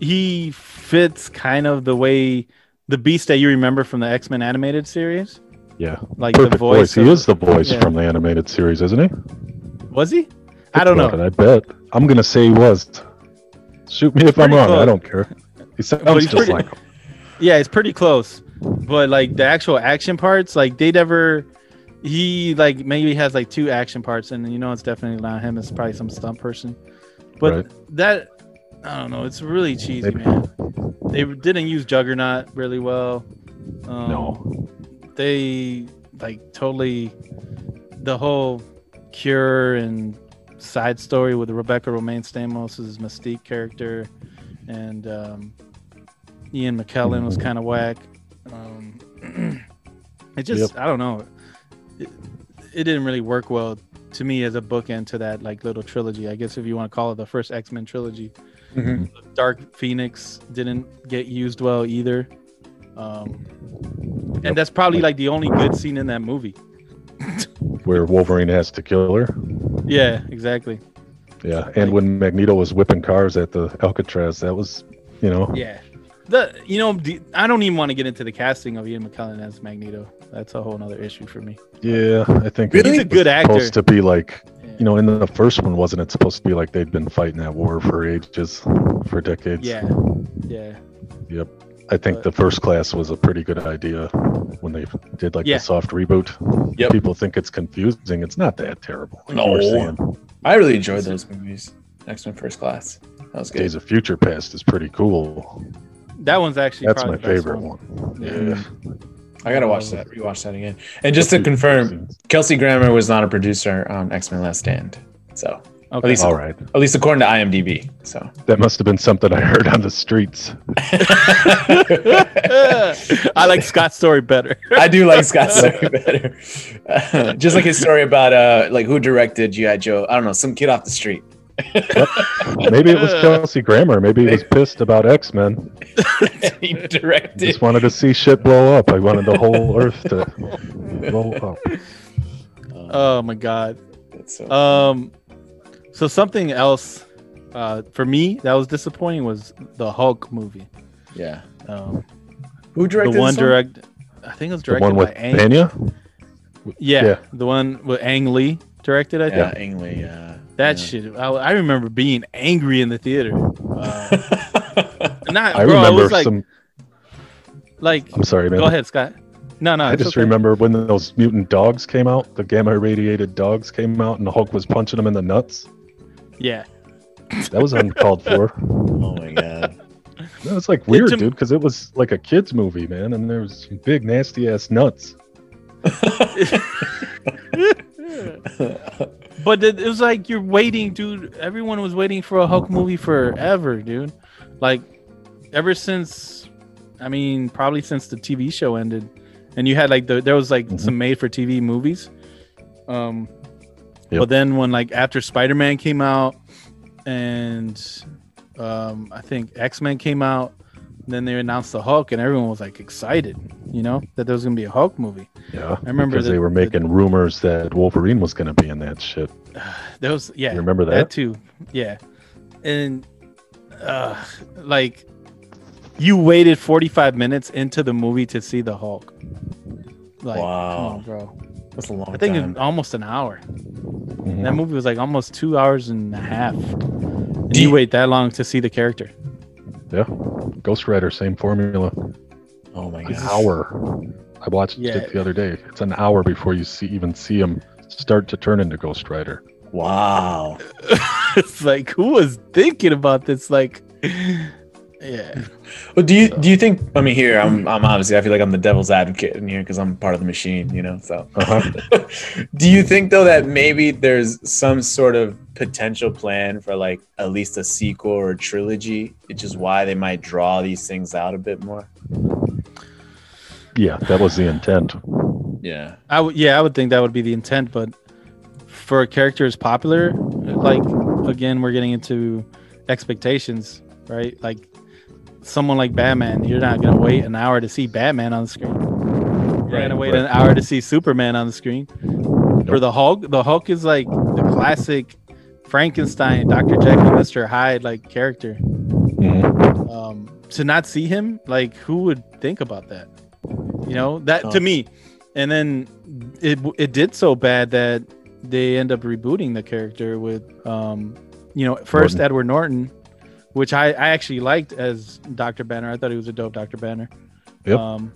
he fits kind of the way the Beast that you remember from the X Men animated series, Yeah, like perfect the voice. voice. He is the voice yeah. from the animated series, isn't he? Was he? I don't know. it, I bet. I'm gonna say he was. Shoot me if I'm Pretty wrong. I don't care. He sounds oh, he's just pretty- like him. *laughs* Yeah, it's pretty close. But like the actual action parts, like they never. He like maybe has like two action parts, and you know it's definitely not him. It's probably some stunt person. But Right. that I don't know. It's really cheesy, Maybe. man. They didn't use Juggernaut really well. Um, No. they like totally the whole cure and side story with Rebecca Romijn Stamos' Mystique character and um, Ian McKellen was kind of whack. Um, *clears throat* it just I don't know. It, it didn't really work well to me as a bookend to that like little trilogy. I guess if you want to call it the first X Men trilogy. Mhm. Dark Phoenix didn't get used well either. Um, Yep. and that's probably like the only good scene in that movie. *laughs* Where Wolverine has to kill her. Yeah, exactly. Yeah, and when Magneto was whipping cars at the Alcatraz, that was, you know, Yeah. The you know the, I don't even want to get into the casting of Ian McKellen as Magneto. That's a whole other issue for me. yeah, I think Really? He's a it was good actor. Supposed to be like, Yeah. you know, in the first one, wasn't it supposed to be like they'd been fighting that war for ages, for decades? Yeah, yeah, Yep. I think But- the first class was a pretty good idea when they did like Yeah. the soft reboot. Yep. People think it's confusing. It's not that terrible. like No. I really enjoyed those movies. X Men First Class. That was good. Days of Future Past is pretty cool. That one's actually That's probably my the best favorite one. one. Yeah. I gotta watch that. Rewatch that again. And just to confirm, Kelsey Grammer was not a producer on X Men Last Stand. So Okay. least- All right. at least according to IMDb. So That must have been something I heard on the streets. *laughs* I like *laughs* Scott's story better. I do like Scott's story *laughs* better. Uh, just like his story about uh like who directed G.I. Joe. I don't know, some kid off the street. Maybe it was *laughs* Kelsey Grammer. Maybe he was pissed about X Men. *laughs* he directed Just wanted to see shit blow up. I wanted the whole Earth to blow up. oh my god. So- Um, so something else uh, for me that was disappointing was the Hulk movie. yeah. Um, Who directed one this one? direct, I think it was The directed one with by Ang. Pena? Yeah, yeah. the one with Ang Lee directed. I Yeah, think Ang Lee, yeah. That yeah. shit. I, I remember being angry in the theater. *laughs* Uh, not, I bro, remember it was like, some. like. I'm sorry, man. Go ahead, Scott. No, no, I just okay. remember when those mutant dogs came out, the gamma irradiated dogs came out, and the Hulk was punching them in the nuts. Yeah, That was uncalled *laughs* for. oh my god. That was like weird, to- dude, because it was like a kids movie, man, and there was some big nasty ass nuts. *laughs* But it, it was like you're waiting, dude. Everyone was waiting for a Hulk movie forever, dude. Like ever since, I mean, probably since the TV show ended, and you had like the there was like Mhm. some made-for-TV movies. Um, Yep. but then when like after Spider-Man came out, and um, I think X-Men came out, then they announced the Hulk, and everyone was like excited, you know, that there was gonna be a Hulk movie. Yeah, I remember because the- they were the- making rumors that Wolverine was going to be in that shit. *sighs* There was yeah. You remember that that? too yeah and uh like you waited 45 minutes into the movie to see the hulk like come Wow. on, bro That's a long i think time. it- almost an hour Mhm. that movie was like almost two hours and a half and Do you you- wait that long to see the character Yeah, Ghost Rider, same formula. oh my An god. hour. I watched Yeah. it the other day. It's an hour before you see even see him start to turn into Ghost Rider. Wow. *laughs* it's like who was thinking about this like yeah Well, do you do you think? I mean, here I'm I'm obviously I feel like I'm the devil's advocate in here because I'm part of the machine, you know. So, Uh-huh. *laughs* do you think though that maybe there's some sort of potential plan for like at least a sequel or a trilogy, which is why they might draw these things out a bit more? Yeah, that was the intent. Yeah. I would, yeah, I would think that would be the intent, but for a character as popular, like again, we're getting into expectations, right? Like someone like Batman, you're not gonna wait an hour to see Batman on the screen. You're gonna wait right. an hour to see Superman on the screen. For the Hulk, the Hulk is like the classic Frankenstein, Dr. Jekyll, Mr. Hyde like character. Mhm. Um, to not see him, like who would think about that? You know, that Oh. to me. And then it it did so bad that they end up rebooting the character with um, you know, first Norton. Edward Norton, which I, I actually liked as Dr. Banner. I thought he was a dope Dr. Banner. Yep. Um,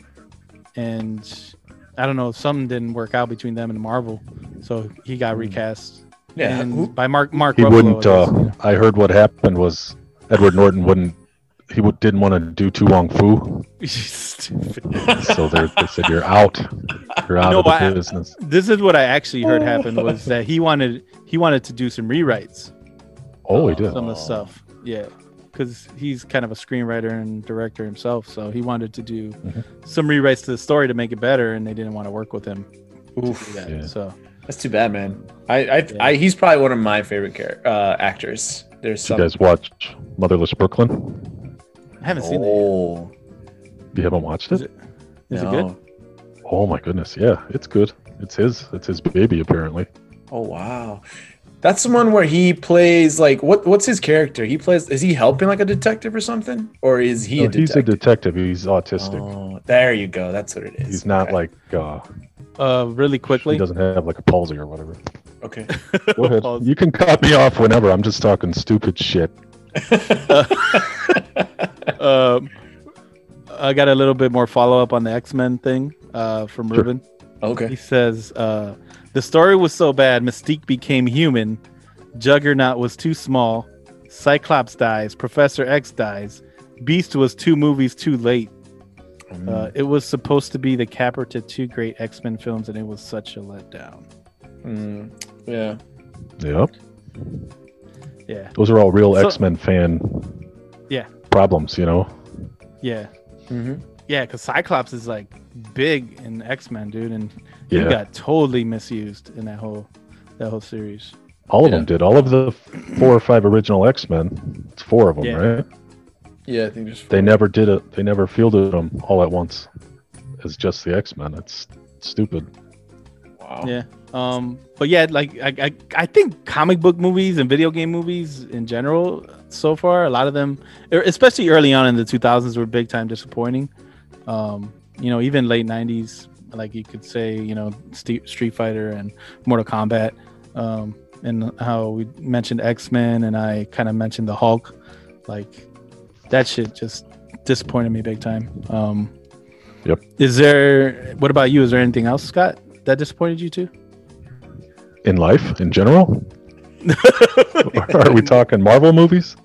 and I don't know, something didn't work out between them and Marvel, so he got recast. Yeah. and by Mark Mark. He Ruffalo, wouldn't. I guess, Uh, you know. I heard what happened was Edward Norton wouldn't. He would, didn't want to do Tu Wong Fu, *laughs* so they're- they said you're out. You're out No, of the I- business. this is what I actually heard happen was that he wanted he wanted to do some rewrites Oh, he did. some of the stuff. Yeah, because he's kind of a screenwriter and director himself, so he wanted to do Mhm. some rewrites to the story to make it better, and they didn't want to work with him. to Oof, that. Yeah. So that's too bad, man. I I, Yeah. I he's probably one of my favorite char- uh, actors. There's Did you guys watch Motherless Brooklyn? I haven't seen it. oh, You haven't watched Is it? it- Is it good? Oh my goodness, yeah, it's good. It's his. It's his baby apparently. Oh wow. That's the one where he plays like what what's his character? He plays is he helping like a detective or something? Or is he No, a he's a detective? detective. He's autistic. Oh, there you go. That's what it is. he's not Okay. like uh, Uh, really quickly. he doesn't have like a palsy or whatever. okay. *laughs* Go ahead. You can cut me off whenever. I'm just talking stupid shit. *laughs* Um, I got a little bit more follow up on the X Men thing uh, from Sure. Ruben. Okay. He says uh, the story was so bad, Mystique became human, Juggernaut was too small, Cyclops dies, Professor X dies, Beast was two movies too late. Mm. Uh, it was supposed to be the capper to two great X Men films, and it was such a letdown. Mm, yeah. Yep. Yeah, Those are all real So- X Men fan. Yeah. Problems, you know. yeah, hmm yeah. Because Cyclops is like big in X Men, dude, and he Yeah. got totally misused in that whole that whole series. All of Yeah. them did. All of the four or five original X Men. It's four of them, Yeah. right? Yeah, I think just They never did it. They never fielded them all at once as just the X Men. It's stupid. wow. Yeah. Um, but yeah, like I, I, I think comic book movies and video game movies in general, so far, a lot of them, er, especially early on in the 2000s, were big time disappointing. Um, you know, even late 90s, like you could say, you know, Ste Street Fighter and Mortal Kombat, um, and how we mentioned X Men, and I kind of mentioned the Hulk, like that shit just disappointed me big time. Um, Yep. Is there? What about you? Is there anything else, Scott, that disappointed you too? In life, in general, are we talking Marvel movies?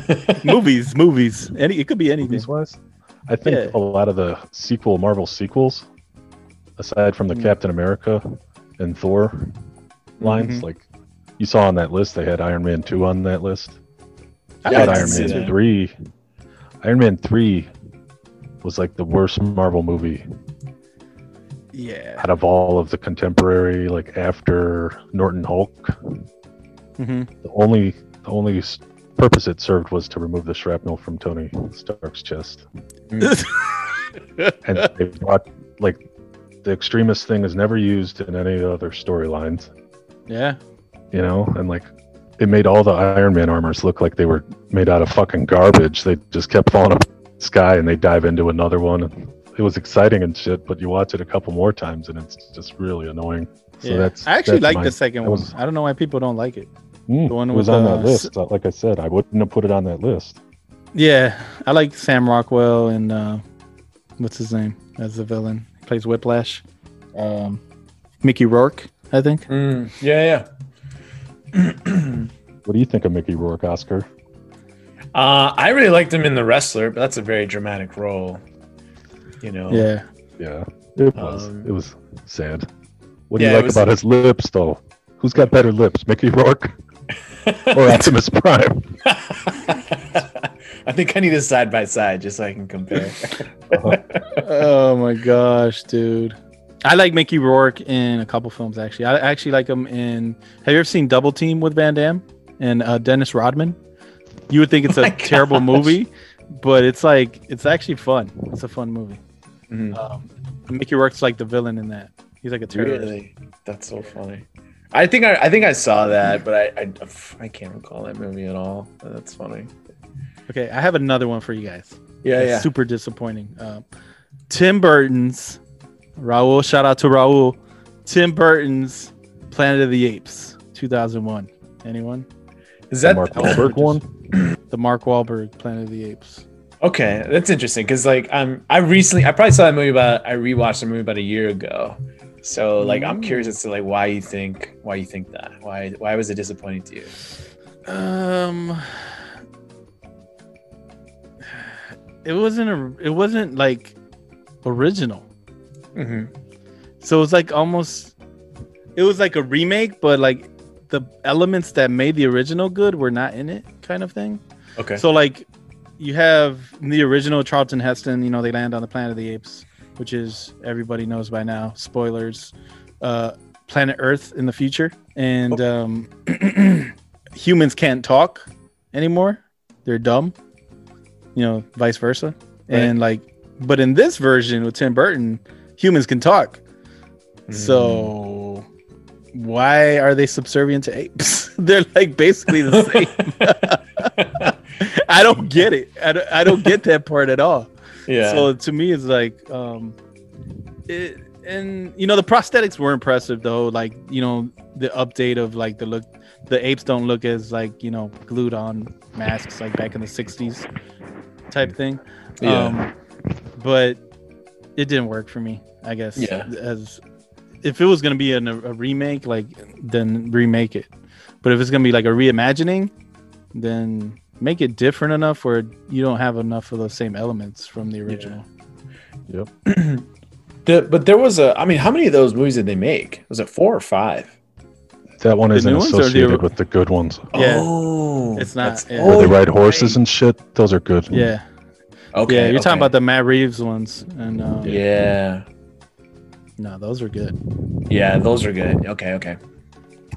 *laughs* movies, movies. Any, it could be anything. Movies wise, I think Yeah. a lot of the sequel Marvel sequels, aside from the Mm. Captain America and Thor lines, Mhm. like you saw on that list they had Iron Man two on that list. I Yeah, thought I Iron Man that. three. Iron Man three was like the worst Marvel movie Yeah. out of all of the contemporary, like after Norton Hulk. hmm The only the only purpose it served was to remove the shrapnel from Tony Stark's chest. and they brought like the extremist thing is never used in any other storylines, yeah. you know, and like it made all the Iron Man armors look like they were made out of fucking garbage. They just kept falling up the sky and they dive into another one. And it was exciting and shit, but you watch it a couple more times and it's just really annoying. So yeah. that's I actually like the second one. was- I don't know why people don't like it. Mm, the one was with, on uh, that list. Like I said, I wouldn't have put it on that list. Yeah, I like Sam Rockwell and uh, what's his name as the villain? He plays Whiplash. Um, Mickey Rourke, I think. Mm, yeah, yeah. *clears throat* What do you think of Mickey Rourke, Oscar? Uh, I really liked him in The Wrestler, but that's a very dramatic role. You know. Yeah. Yeah, it was. Um, it was sad. What do yeah, you like was- about his lips, though? Who's got better lips, Mickey Rourke *laughs* or Optimus Prime? *laughs* *laughs* I think I need a side by side just so I can compare. *laughs* oh my gosh, dude. I like Mickey Rourke in a couple films actually. I actually like him in. Have you ever seen Double Team with Van Damme and uh, Dennis Rodman? You would think it's *laughs* Oh a my terrible movie, but it's like it's actually fun. It's a fun movie. Mhm. Um, Mickey Rourke's like the villain in that. He's like a terrorist. Really? That's so funny. I think I, I think I saw that, but I, I I can't recall that movie at all. That's funny. Okay, I have another one for you guys. Yeah, It's yeah. super disappointing. Um, Tim Burton's Raul. Shout out to Raul. Tim Burton's Planet of the Apes, 2001. Anyone? Is that The Mark that Wahlberg one? *clears throat* The Mark Wahlberg Planet of the Apes. okay? That's interesting because like I'm I recently I probably saw that movie about I rewatched the movie about a year ago. So like I'm curious as to like why you think why you think that why why was it disappointing to you? Um, it wasn't a. It wasn't like original. Mm-hmm. So it was like almost. It was like a remake, but like the elements that made the original good were not in it, kind of thing. Okay. So like you have the original Charlton Heston, you know, they land on the planet of the apes, which is everybody knows by now. Spoilers. Uh planet Earth in the future. And um *clears throat* humans can't talk anymore. They're dumb. You know, vice versa. And like but in this version with Tim Burton, humans can talk. Mm. So why are they subservient to apes? *laughs* They're like basically the *laughs* same. *laughs* I don't get it. I don't, I don't get that part at all. yeah. So to me, it's like, um, it, and you know, the prosthetics were impressive though. Like, you know, the update of like the look, the apes don't look as like you know glued on masks like back in the '60s type thing. Yeah. Um, but it didn't work for me. I guess. Yeah. As if it was gonna be an, a remake, like then remake it. But if it's gonna be like a reimagining, then make it different enough where you don't have enough of those same elements from the original. Yep. *clears throat* The, but there was a. I mean, how many of those movies did they make? Was it four or five? That one The isn't new ones or the- associated with the good ones. Yeah. Oh, It's not, that's- yeah. Where they ride horses right. and shit. Those are good. Yeah. Okay. yeah, you're talking about the Matt Reeves ones, and uh, Yeah. no, those are good. Yeah, those are good. Okay, okay.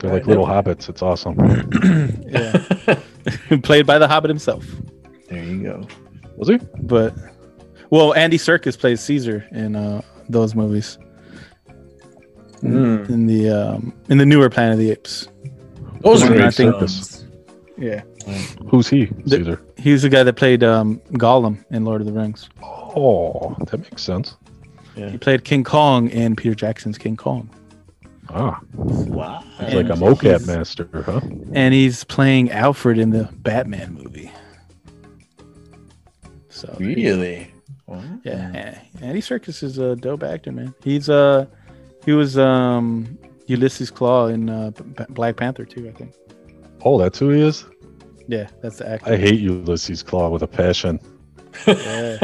They're like little hobbits. It's awesome. *clears throat* Yeah, *laughs* played by the Hobbit himself. There you go. Was he? But well, Andy Serkis plays Caesar in uh, those movies. Mm. In the um, in the newer Planet of the Apes. Those The are great I think- films. Yeah, Who's he? The- he's the guy that played um, Gollum in Lord of the Rings. Oh, that makes sense. He played King Kong in Peter Jackson's King Kong, Ah, Wow. he's like a And mocap master, huh? and he's playing Alfred in the Batman movie. So Really? Wow. Yeah, Andy Serkis is a dope actor, man. He's uh he was um Ulysses Klaue in uh, P- Black Panther too, I think. Oh, that's who he is. Yeah, that's the actor. I hate Ulysses Klaue with a passion. Yeah.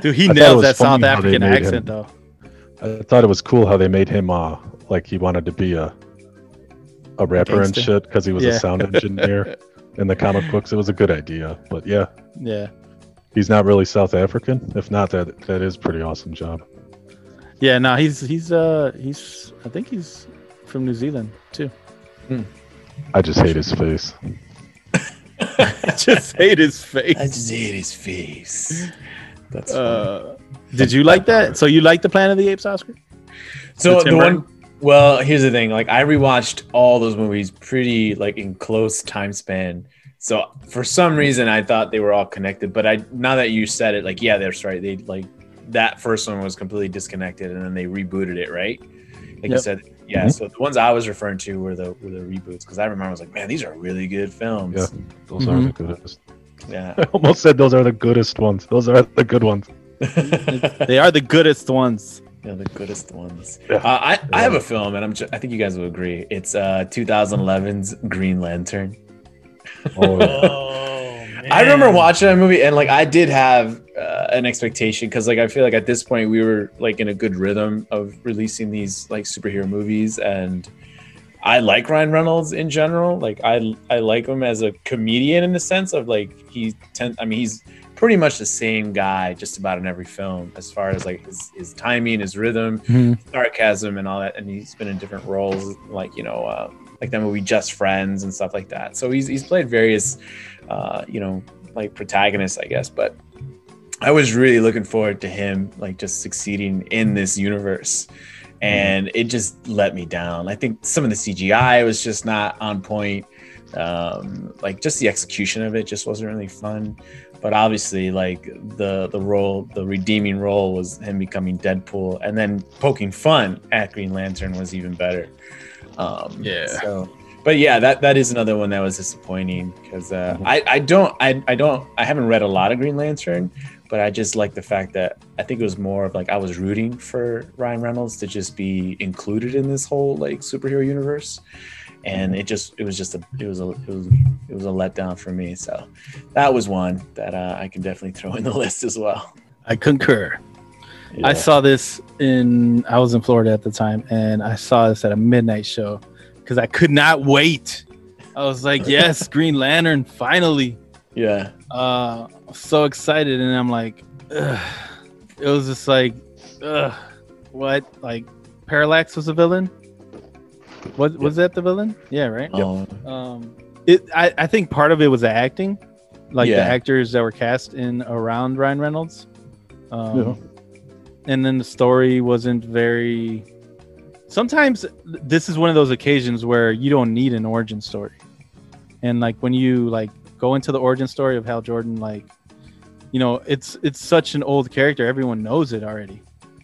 Dude, he *laughs* nails that South funny how they African accent him- though. I thought it was cool how they made him uh like he wanted to be a a rapper and shit because he was Yeah. a sound engineer *laughs* in the comic books. It was a good idea, but yeah, Yeah. he's not really South African. If not, that that is pretty awesome job. Yeah, no, he's he's uh he's I think he's from New Zealand too. I just hate his face. *laughs* I just hate his face. I just hate his face. That's funny. Uh, did you like that? So you like the Planet of the Apes, Oscar? So the the one, well, here's the thing. Like I rewatched all those movies pretty like in close time span. So for some reason I thought they were all connected, but I now that you said it, like yeah, that's right. They like that first one was completely disconnected, and then they rebooted it, right? Like you said, yeah. Mhm. So the ones I was referring to were the were the reboots because I remember I was like, man, these are really good films. Yeah. Those Mhm. are the goodest. Yeah. *laughs* I almost said those are the goodest ones. Those are the good ones. *laughs* They are the goodest ones. Yeah, the goodest ones. Yeah. Uh, I, I have a film, and I'm ju- I think you guys will agree. It's uh 2011's Green Lantern. Oh, *laughs* I remember watching that movie, and like I did have uh, an expectation because like I feel like at this point we were like in a good rhythm of releasing these like superhero movies, and I like Ryan Reynolds in general. Like I I like him as a comedian in the sense of like he tend. I mean he's pretty much the same guy just about in every film as far as like his, his timing, his rhythm, Mhm. sarcasm and all that and he's been in different roles like you know uh, like that movie just friends and stuff like that so he's, he's played various uh, you know like protagonist, i guess but i was really looking forward to him like just succeeding in this universe. And it just let me down. I think some of the cgi was just not on point. Um, like just the execution of it just wasn't really fun. But obviously like the the role the redeeming role was him becoming deadpool. And then poking fun at green lantern was even better. Um Yeah. so but yeah that that is another one that was disappointing because uh, i i don't I, I don't i haven't read a lot of green lantern but i just like the fact that i think it was more of like i was rooting for ryan reynolds to just be included in this whole like superhero universe. And it just it was just a it was a it was it was a letdown for me. So that was one that uh, i can definitely throw in the *laughs* list as well. I concur. Yeah. I saw this in I was in Florida at the time, and I saw this at a midnight show because I could not wait. I was like, *laughs* "Yes, Green Lantern, finally!" yeah Uh, so excited, and I'm like, Ugh. it was just like, Ugh, what? Like, Parallax was a villain. Was was that the villain? Yeah, right. um, Um, it I, I think part of it was the acting, like Yeah. the actors that were cast in around Ryan Reynolds. Um, Yeah. and then the story wasn't very. Sometimes this is one of those occasions where you don't need an origin story, and like when you like go into the origin story of Hal Jordan, like you know it's it's such an old character, everyone knows it already.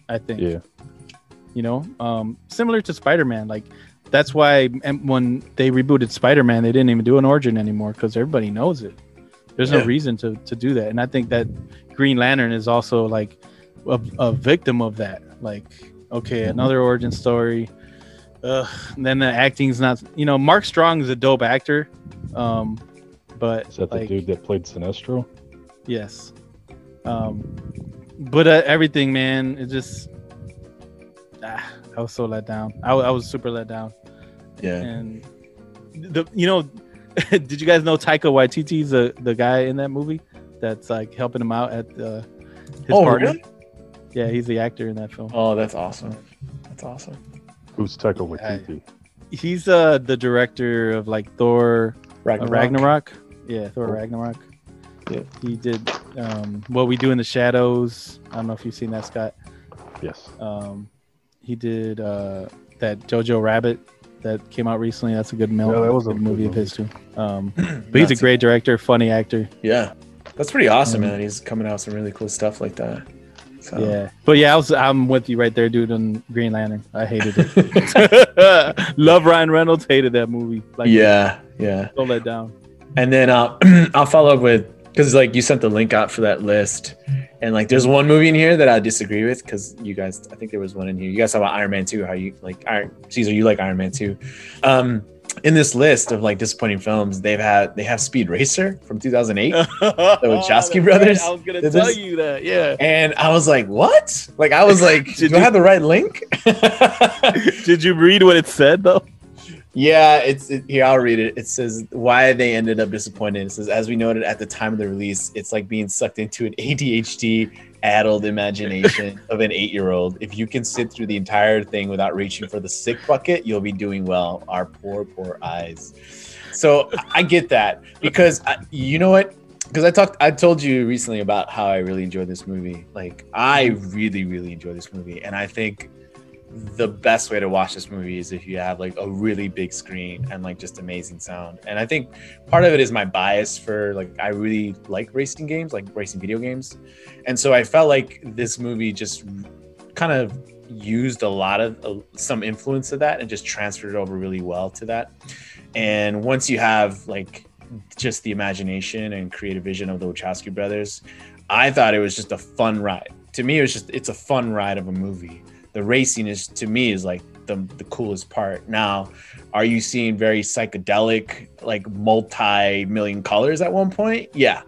I think Yeah. you know um similar to spider-man like that's why when they rebooted spider-man they didn't even do an origin anymore because everybody knows it there's Yeah. no reason to to do that and i think that green lantern is also like a, a victim of that like okay another origin story Ugh, then the acting's not you know mark strong is a dope actor um but Is that the dude that played Sinestro? Yes. Um, but uh, everything, man, it just ah, I was so let down. I, I was super let down. yeah And the you know, *laughs* did you guys know Taika Waititi's the the guy in that movie that's like helping him out at uh, his oh partner? really Yeah, he's the actor in that film. oh that's awesome that's awesome Who's Taika Waititi? He's uh the director of like Thor uh, Ragnarok. Ragnarok. Yeah, Thor Cool. Ragnarok. Yeah. He did um, what we do in the shadows. I don't know if you've seen that, Scott. Yes. Um, he did uh, that Jojo Rabbit that came out recently. That's a good, mil- Yeah, that was a good good movie of movie. his too. Um, *clears throat* but he's a great director, funny actor. Yeah, that's pretty awesome, Mhm. man. He's coming out with some really cool stuff like that. So. Yeah, but yeah, I was I'm with you right there, dude. On Green Lantern, I hated it. *laughs* *laughs* Love Ryan Reynolds, hated that movie. Like, yeah, yeah. so let down. And then uh, *clears throat* I'll follow up with because like you sent the link out for that list, and like there's one movie in here that I disagree with because you guys, I think there was one in here. You guys talk about Iron Man two, how you like Iron Caesar, you like Iron Man two. Um, in this list of like disappointing films, they've had they have Speed Racer from 2008. *laughs* the Wachowski brothers I was gonna tell this? you that. Yeah. And I was like, "What?" Like, I was *laughs* like, Did "Do I you- have the right link?" *laughs* Did you read what it said though? Yeah, it's it, here. I'll read it. It says why they ended up disappointed. It says, as we noted at the time of the release, it's like being sucked into an ADHD addled imagination of an eight-year-old. If you can sit through the entire thing without reaching for the sick bucket, you'll be doing well. Our poor, poor eyes. So I get that because I, you know what? Because I talked, I told you recently about how I really enjoy this movie. Like I mm-hmm. really, really enjoy this movie, and I think the best way to watch this movie is if you have like a really big screen and like just amazing sound. And I think part of it is my bias for like I really like racing games, like racing video games. And so I felt like this movie just kind of used a lot of uh, some influence of that and just transferred it over really well to that. And once you have like just the imagination and creative vision of the Wachowski brothers, I thought it was just a fun ride. To me, it was just it's a fun ride of a movie the racing is to me is like the, the coolest part. Now are you seeing very psychedelic like multi-million colors at one point? Yeah.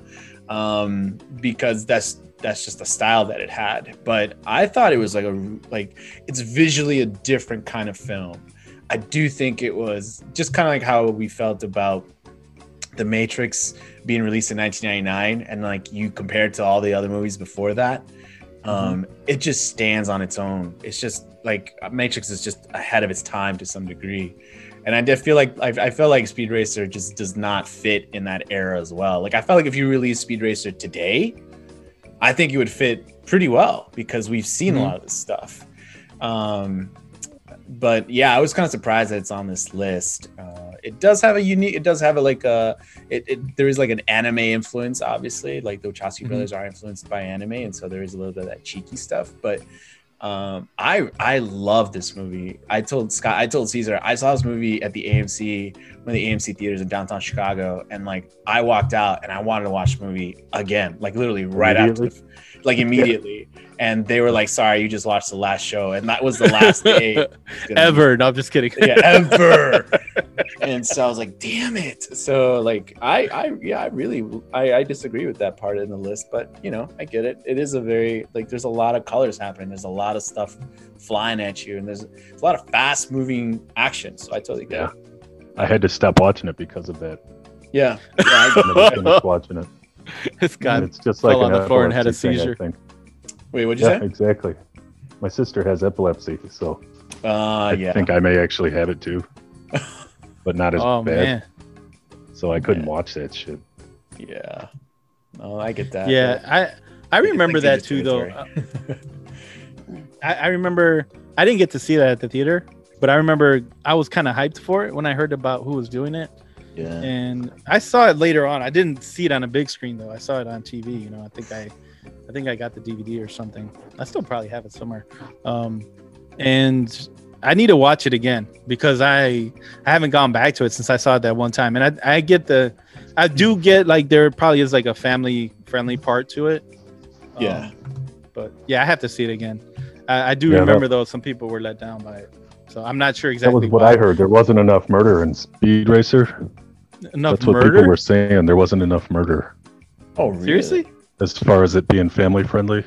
Um because that's that's just the style that it had. But i thought it was like a like it's visually a different kind of film. I do think it was just kind of like how we felt about the matrix being released in 1999 and like you compare it to all the other movies before that um it just stands on its own. It's just like matrix is just ahead of its time to some degree. And i did feel like I, I feel like speed racer just does not fit in that era as well. Like i felt like if you release speed racer today i think it would fit pretty well because we've seen Mhm. a lot of this stuff. Um but yeah i was kind of surprised that it's on this list uh it does have a unique it does have a like a it, it there is like an anime influence obviously like the Wachowski Mhm. brothers are influenced by anime and so there is a little bit of that cheeky stuff but um i i love this movie i told scott i told caesar i saw this movie at the amc one of the amc theaters in downtown chicago and like i walked out and i wanted to watch the movie again like literally right after Immediately? Like immediately and they were like sorry you just watched the last show and that was the last *laughs* day it be Ever. No, I'm just kidding. yeah, ever. *laughs* and so I was like, damn it. So like I I yeah, I really I, I disagree with that part in the list, but you know, I get it. It is a very like there's a lot of colors happening. There's a lot of stuff flying at you and there's, a lot of fast moving action. So I totally get Yeah. it. I had to stop watching it because of that. Yeah. Yeah. I I watching it. *laughs* This And guy it's just like fell on the floor and had a epilepsy thing, seizure. Wait, what'd you Yeah, say? exactly. My sister has epilepsy, so Uh I yeah. think I may actually have it too, *laughs* but not as Oh bad. man. So I couldn't Yeah. watch that shit. yeah. No, I get that. Yeah, I I remember that too though. *laughs* I, I remember I didn't get to see that at the theater, but I remember I was kind of hyped for it when I heard about who was doing it. Yeah. and I saw it later on. I didn't see it on a big screen though. I saw it on TV. You know, I think I, I think I got the DVD or something. I still probably have it somewhere. Um, and I need to watch it again because I I haven't gone back to it since I saw it that one time. And I I get the, I do get like there probably is like a family friendly part to it. Um, Yeah. but yeah, I have to see it again. I, I do Yeah, remember though some people were let down by it. So I'm not sure exactly. That exactly was what why. I heard. There wasn't enough murder in Speed Racer. Enough That's what people were saying. There wasn't enough murder Oh really? Seriously? as far as it being family friendly.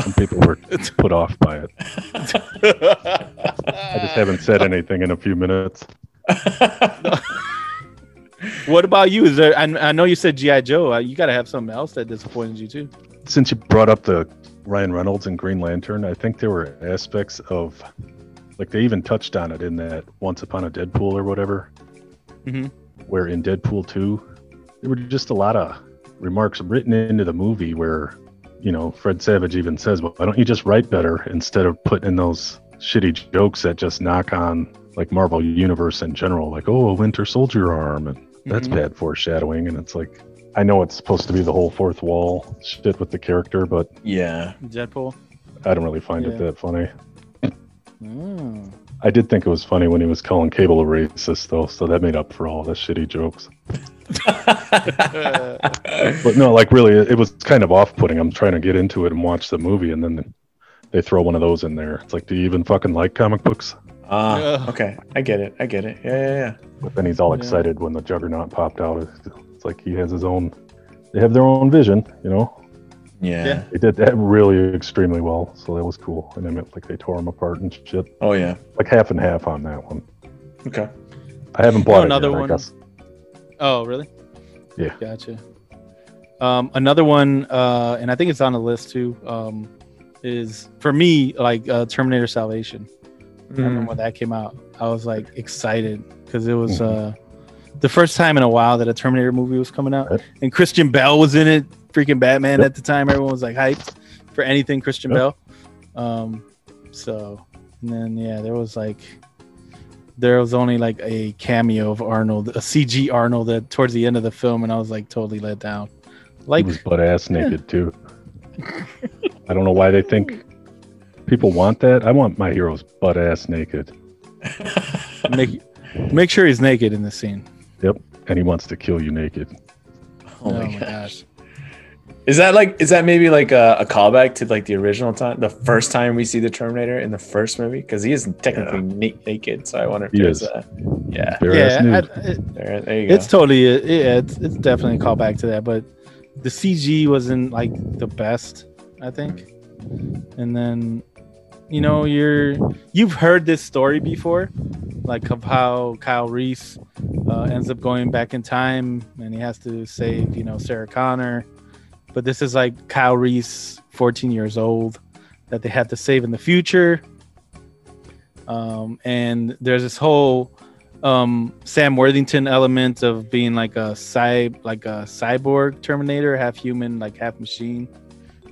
Some people were *laughs* put off by it. *laughs* I just haven't said anything in a few minutes. *laughs* What about you? Is there? I, I know you said GI Joe. Uh, you got to have something else that disappointed you too. Since you brought up the Ryan Reynolds and Green Lantern, I think there were aspects of, like they even touched on it in that Once Upon a Deadpool or whatever, Mhm. Where in Deadpool 2, there were just a lot of remarks written into the movie where, you know, Fred Savage even says, well, why don't you just write better instead of putting in those shitty jokes that just knock on like Marvel Universe in general, like, oh, a Winter Soldier arm, and that's Mhm. bad foreshadowing. And it's like, I know it's supposed to be the whole fourth wall shit with the character, but yeah. Deadpool. I don't really find Yeah. it that funny. Mm. I did think it was funny when he was calling Cable a racist, though, so that made up for all the shitty jokes. *laughs* But no, like really, it was kind of off-putting. I'm trying to get into it and watch the movie, and then they throw one of those in there. It's like, do you even fucking like comic books? Ah, Ugh. okay. I get it. I get it. Yeah, yeah, yeah. But then he's all Yeah. excited when the Juggernaut popped out. It's- It's like he has his own. They have their own vision, you know. Yeah. Yeah. They did that really extremely well, so that was cool. And then it, like they tore him apart and shit. Oh yeah. Like half and half on that one. Okay. I haven't know bought it another yet, I one? guess. Oh, really? Yeah. Gotcha. Um, another one, uh, and I think it's on the list too. Um, is for me like uh, Terminator Salvation. I remember Mm. when that came out. I was like excited because it was uh, the first time in a while that a Terminator movie was coming out, Right. and Christian Bale was in it. Freaking Batman Yep. at the time, everyone was like hyped for anything Christian Yep. Bale. Um, so and then yeah, there was like there was only like a cameo of Arnold, a CG Arnold at towards the end of the film, and I was like totally let down. Like he was butt ass naked too. *laughs* I don't know why they think people want that. I want my heroes butt ass naked, *laughs* make make sure he's naked in the scene. Yep, and he wants to kill you naked. Oh my gosh. gosh. Is that like is that maybe like a, a callback to like the original time, the first time we see the Terminator in the first movie? Because he is technically na- naked, so I wonder if He there's is. a yeah. Bare Yeah, I- it- There, there you go. it's totally yeah, it's it's definitely a callback to that, but the CG wasn't like the best, I think. And then, you know, you're you've heard this story before, like of how Kyle Reese uh, ends up going back in time and he has to save, you know, Sarah Connor. But this is like Kyle Reese, 14 years old, that they have to save in the future. Um, and there's this whole um Sam Worthington element of being like a cy like a cyborg Terminator, half human, like half machine.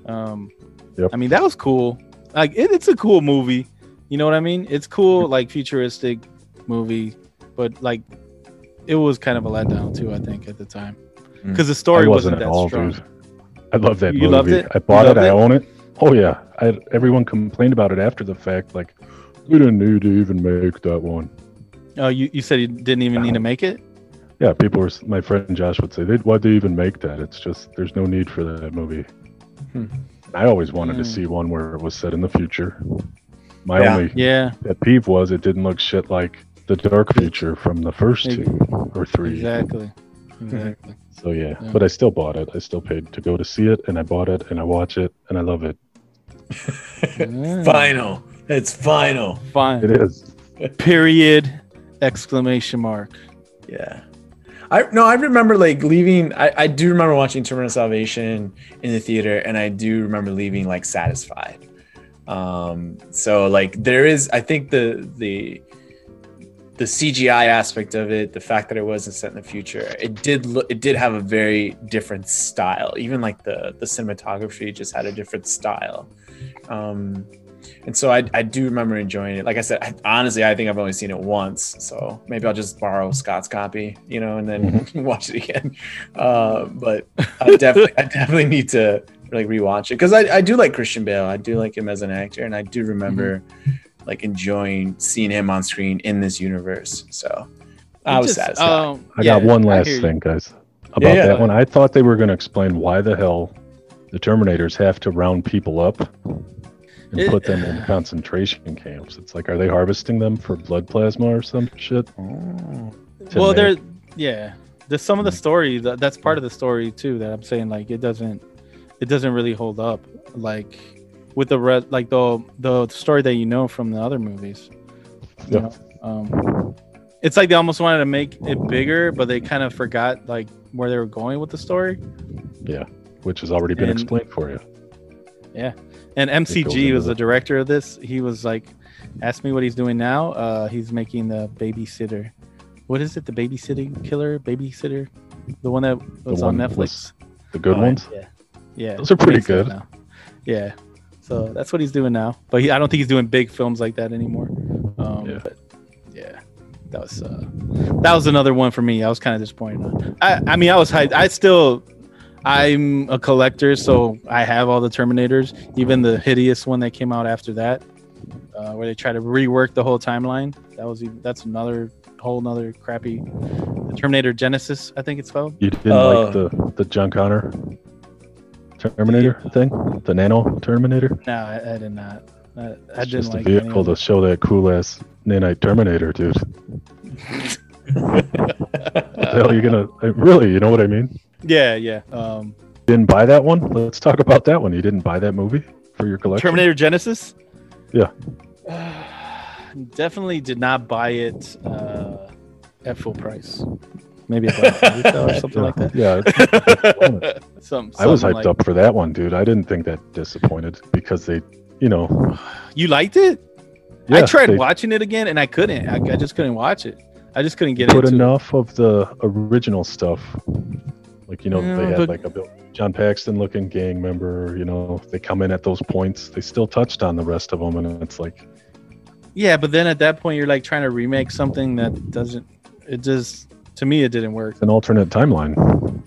Um Yep. I mean that was cool. Like it, it's a cool movie. You know what I mean? It's cool, like futuristic movie, but like it was kind of a letdown too, I think, at the time. Mm. Because the story I wasn't, wasn't that all, strong. dude. I love that You movie. loved it? I bought You it. I own it. Oh yeah. I, everyone complained about it after the fact. Like, we didn't need to even make that one. Oh, you, you said you didn't even need to make it? Yeah, people were. My friend Josh would say, "Why'd they even make that? It's just there's no need for that movie." Hmm. I always wanted to Hmm. see one where it was set in the future. My Yeah. only Yeah, pet peeve was it didn't look shit like the dark future from the first two or three. exactly. Exactly. So yeah, Yeah. but I still bought it. I still paid to go to see it, and I bought it, and I watch it, and I love it. Final. It's final. Fine. It is. Period. Exclamation mark. Yeah. I no, I remember like leaving. I, I do remember watching Terminator Salvation in the theater, and I do remember leaving like satisfied. Um, so like there is, I think the the the CGI aspect of it, the fact that it wasn't set in the future, it did look, it did have a very different style. Even like the the cinematography just had a different style. Um, and so I, I do remember enjoying it. Like I said, I, honestly, I think I've only seen it once, so maybe I'll just borrow Scott's copy, you know, and then *laughs* watch it again. Uh, but I definitely, I definitely need to like rewatch it because I, I do like Christian Bale. I do like him as an actor, and I do remember like enjoying seeing him on screen in this universe. So I was Just, satisfied. um, I yeah, got one last thing, guys, about yeah. that one. I thought they were going to explain why the hell the Terminators have to round people up and It- put them in concentration camps. It's like, are they harvesting them for blood plasma or some shit? Oh. to well, there, make- yeah. There's some of the story that that's part of the story too. That I'm saying like it doesn't, it doesn't really hold up. Like with the red, like the the story that you know from the other movies. Yeah. know, um, it's like they almost wanted to make it bigger, but they kind of forgot like where they were going with the story. Yeah, which has already been and- explained for you. Yeah. And MCG was the- the director of this. He was like, ask me what he's doing now. Uh, he's making the babysitter. What is it? The babysitting killer? Babysitter? The one that was on one Netflix. was- The good Oh, ones? Yeah. Yeah. Those are pretty good. now. Yeah. So that's what he's doing now. But he, I don't think he's doing big films like that anymore. Um, Yeah. But yeah, that was uh, that was another one for me. I was kind of disappointed. on. I I mean I was hyped. I still I'm a collector, so I have all the Terminators, even the hideous one that came out after that, uh, where they try to rework the whole timeline. That was even- that's another whole another crappy Terminator Genisys, I think it's called. You didn't Uh, like the, the John Connor Terminator thing? The Nano Terminator? No, I, I did not. I, I It's didn't just like a vehicle to show that cool ass nanite Terminator, dude. Hell are you gonna uh, really? You know what I mean? Yeah, yeah. Um, Didn't buy that one. Let's talk about that one. You didn't buy that movie for your collection. Terminator Genisys. Yeah. *sighs* definitely did not buy it. Uh, at full price. Maybe a Black *laughs* or something like that. Yeah, it's- *laughs* Some, I was hyped like- up for that one, dude. I didn't think that disappointed because they, you know, You liked it? I tried they watching it again and I couldn't. I, I just couldn't watch it. I just couldn't get put into it. enough of the original stuff. Like you know, Yeah, they had but- like a Bill- John Paxton looking gang member. You know, they come in at those points. They still touched on the rest of them, and it's like, Yeah, but then at that point you're like trying to remake something that doesn't. It just to me it didn't work. an alternate timeline.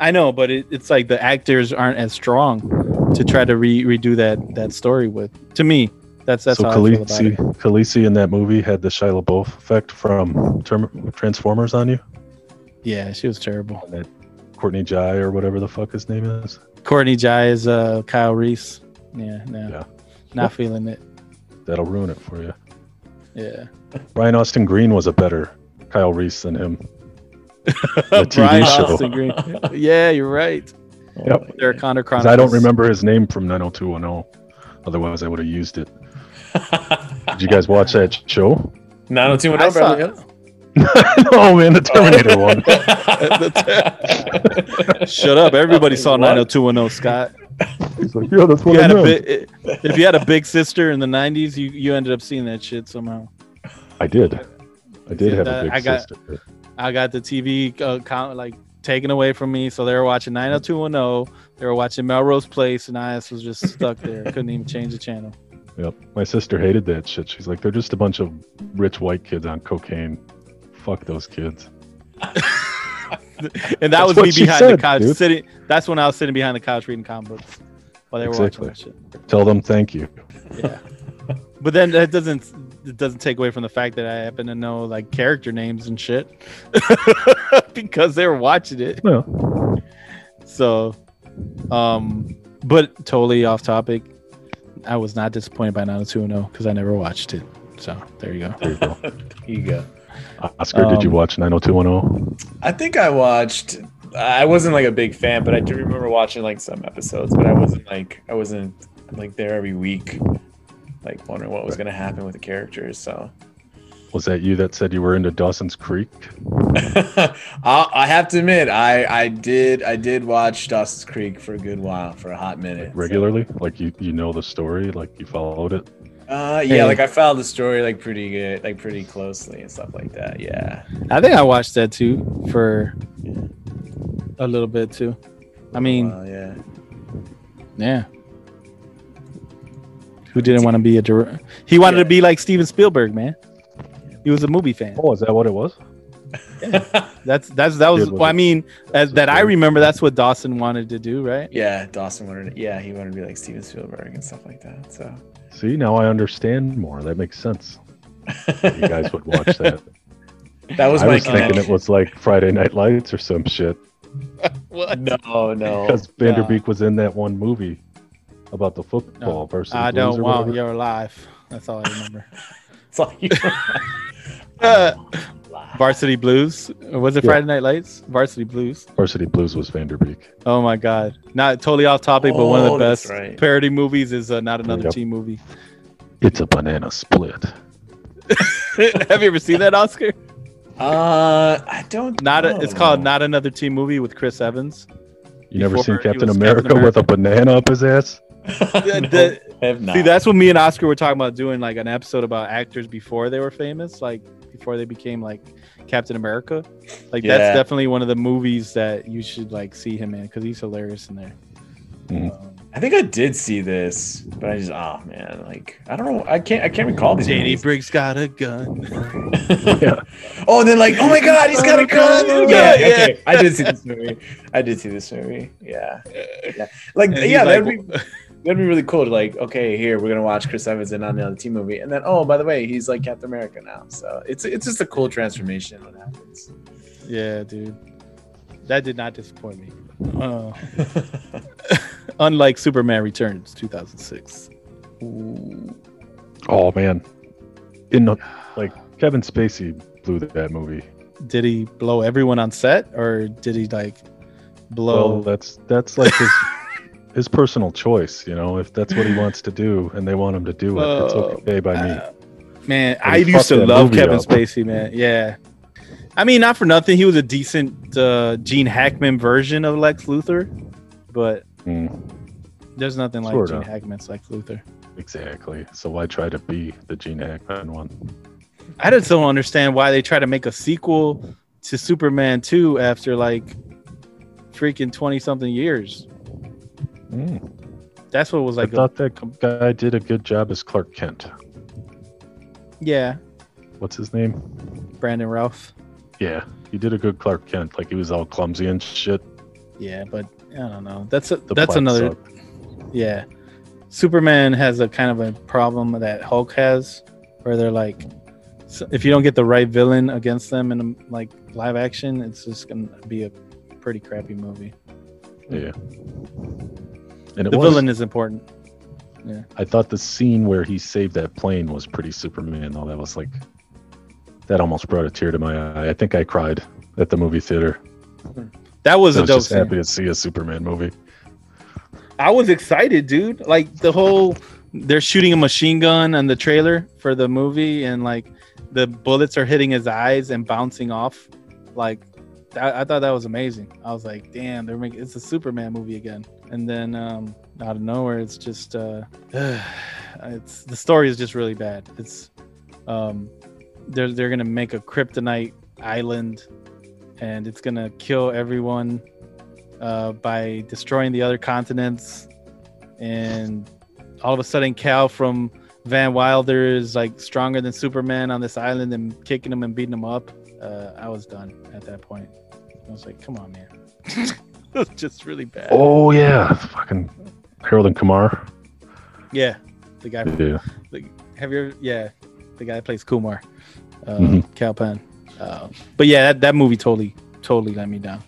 I know, but it, it's like the actors aren't as strong to try to re- redo that that story with. To me, that's that's so how I feel about Khaleesi. Khaleesi in that movie had the Shia LaBeouf effect from Term- Transformers on you. Yeah, she was terrible. And that Courtney Jai or whatever the fuck his name is. Courtney Jai is uh, Kyle Reese. Yeah, no, Yeah. not feeling it. That'll ruin it for you. Yeah, Brian Austin Green was a better Kyle Reese than him. *laughs* The TV *laughs* Brian show. Austin Green. *laughs* Yeah, you're right. Yep. They're Connor 'Cause Chronicles. I don't remember his name from 90210. Otherwise, I would have used it. Did you guys watch that show? 90210 I saw- Beverly oh man, the Terminator one. Shut up! Everybody saw What? 90210. Scott. He's like, yeah, that's what You I had a meant. if you had a big sister in the 90s, you you ended up seeing that shit somehow. I did. I did have that- a big I got- sister. I got the TV uh, count like taken away from me, so they were watching 90210. They were watching Melrose Place, and I was just stuck there. Couldn't even change the channel. Yep. My sister hated that shit. She's like, they're just a bunch of rich white kids on cocaine. Fuck those kids. *laughs* And that That's was me behind the couch dude. sitting. That's when I was sitting behind the couch reading comic books while they were Exactly. watching that shit. Tell them thank you. Yeah. But then that doesn't it doesn't take away from the fact that I happen to know like character names and shit *laughs* because they were watching it. Well, So, um, but totally off topic. I was not disappointed by 90210 because I never watched it. So there you go. there you go. *laughs* You go. Oscar, did you Um, watch 90210? I think I watched. I wasn't like a big fan, but I do remember watching like some episodes. But I wasn't like I wasn't like there every week, like wondering what was gonna happen with the characters. So Was that you that said you were into Dawson's Creek? *laughs* I, I have to admit, I I did I did watch Dawson's Creek for a good while, for a hot minute. so- Regularly? Like you, you know the story? Like you followed it? Uh, yeah, Hey. like I followed the story like pretty good, like pretty closely and stuff like that. Yeah. I think I watched that too for a little bit too. I mean, Well, yeah. yeah. Who didn't want to be a director? He wanted to be like Steven Spielberg, man. He was a movie fan. Oh, is that what it was? That's that's that was. Kid was Well, I a- mean, as, that I remember. That's what Dawson wanted to do, right? yeah, Dawson wanted. To, yeah, he wanted to be like Steven Spielberg and stuff like that. So See, now I understand more. That makes sense. You guys would watch that. *laughs* that was I my was thinking it was like Friday Night Lights or some shit *laughs* What? No, no. because Van Der Beek was in that one movie about the football versus I don't want whatever. your life. That's all I remember. *laughs* It's like *laughs* Uh, Varsity Blues. Was it Yeah. Friday Night Lights? Varsity Blues. Varsity Blues was Van Der Beek. Oh my God! Not totally off topic, but one of Oh, the best right. parody movies is uh, not another Yep. teen movie. It's a banana split. *laughs* Have you ever seen that, Oscar? uh, I don't. Not a, it's called. Not Another Teen Movie with Chris Evans. You never seen Captain America, Captain with a banana up his ass? *laughs* *laughs* The- I have not. See, that's what me and Oscar were talking about doing like an episode about actors before they were famous, like before they became like Captain America. Like Yeah. that's definitely one of the movies that you should like see him in because he's hilarious in there. Mhm. Um, I think I did see this, but I just oh man, like I don't know. I can't. I can't recall these. Danny movies. Briggs got a gun. *laughs* Yeah. oh, and then like, oh my god, he's got a gun. Yeah, Yeah, yeah. okay. I did see this movie. I did see this movie. Yeah, yeah. Like, And yeah, like, that'd be that'd be really cool to like. Okay, here we're gonna watch Chris Evans in on the other team movie, and then oh, by the way, he's like Captain America now. So it's it's just a cool transformation when happens. Yeah, dude. That did not disappoint me. *laughs* Uh, *laughs* unlike Superman Returns 2006. Oh man. In the, like Kevin Spacey blew that movie. Did he blow everyone on set or did he like blow? Well, that's that's like his *laughs* his personal choice, you know. If that's what he *sighs* wants to do and they want him to do it, it's okay by me. Uh, man, I used to love Kevin up. Spacey, man. Yeah. I mean, not for nothing, he was a decent uh, Gene Hackman version of Lex Luthor, but Mm, there's nothing like. Gene Hackman's Lex Luthor. exactly. So why try to be the Gene Hackman one? I just don't understand why they try to make a sequel to Superman 2 after like freaking 20 something years. Mm, That's what was I like. a- thought that guy did a good job as Clark Kent. yeah, What's his name? Brandon Routh. Yeah, he did a good Clark Kent. Like he was all clumsy and shit. Yeah, but I don't know. That's a, The that's another. sucked. Yeah, Superman has a kind of a problem that Hulk has, where they're like, if you don't get the right villain against them in like live action, it's just gonna be a pretty crappy movie. Yeah. And The was, villain is important. I thought the scene where he saved that plane was pretty Superman, though. That was like, that almost brought a tear to my eye. I think I cried at the movie theater. That was I a was dope just scene. happy to see a Superman movie. I was excited, dude. Like the whole they're shooting a machine gun on the trailer for the movie, and like the bullets are hitting his eyes and bouncing off. Like I, I thought that was amazing. I was like, damn, they're making it's a Superman movie again. And then um, out of nowhere, it's just uh, *sighs* it's the story is just really bad. It's um, they're they're gonna make a kryptonite island, and it's gonna kill everyone uh, by destroying the other continents. And all of a sudden, Kal from Van Wilder is like stronger than Superman on this island and kicking him and beating him up. Uh, I was done at that point. I was like, come on, man. *laughs* *laughs* it was just really bad. Oh, yeah. Fucking Harold and Kumar. Yeah. The guy, Yeah. have you ever, yeah, the guy that plays Kumar. Kal Penn. Uh, but yeah, that, that movie totally, totally let me down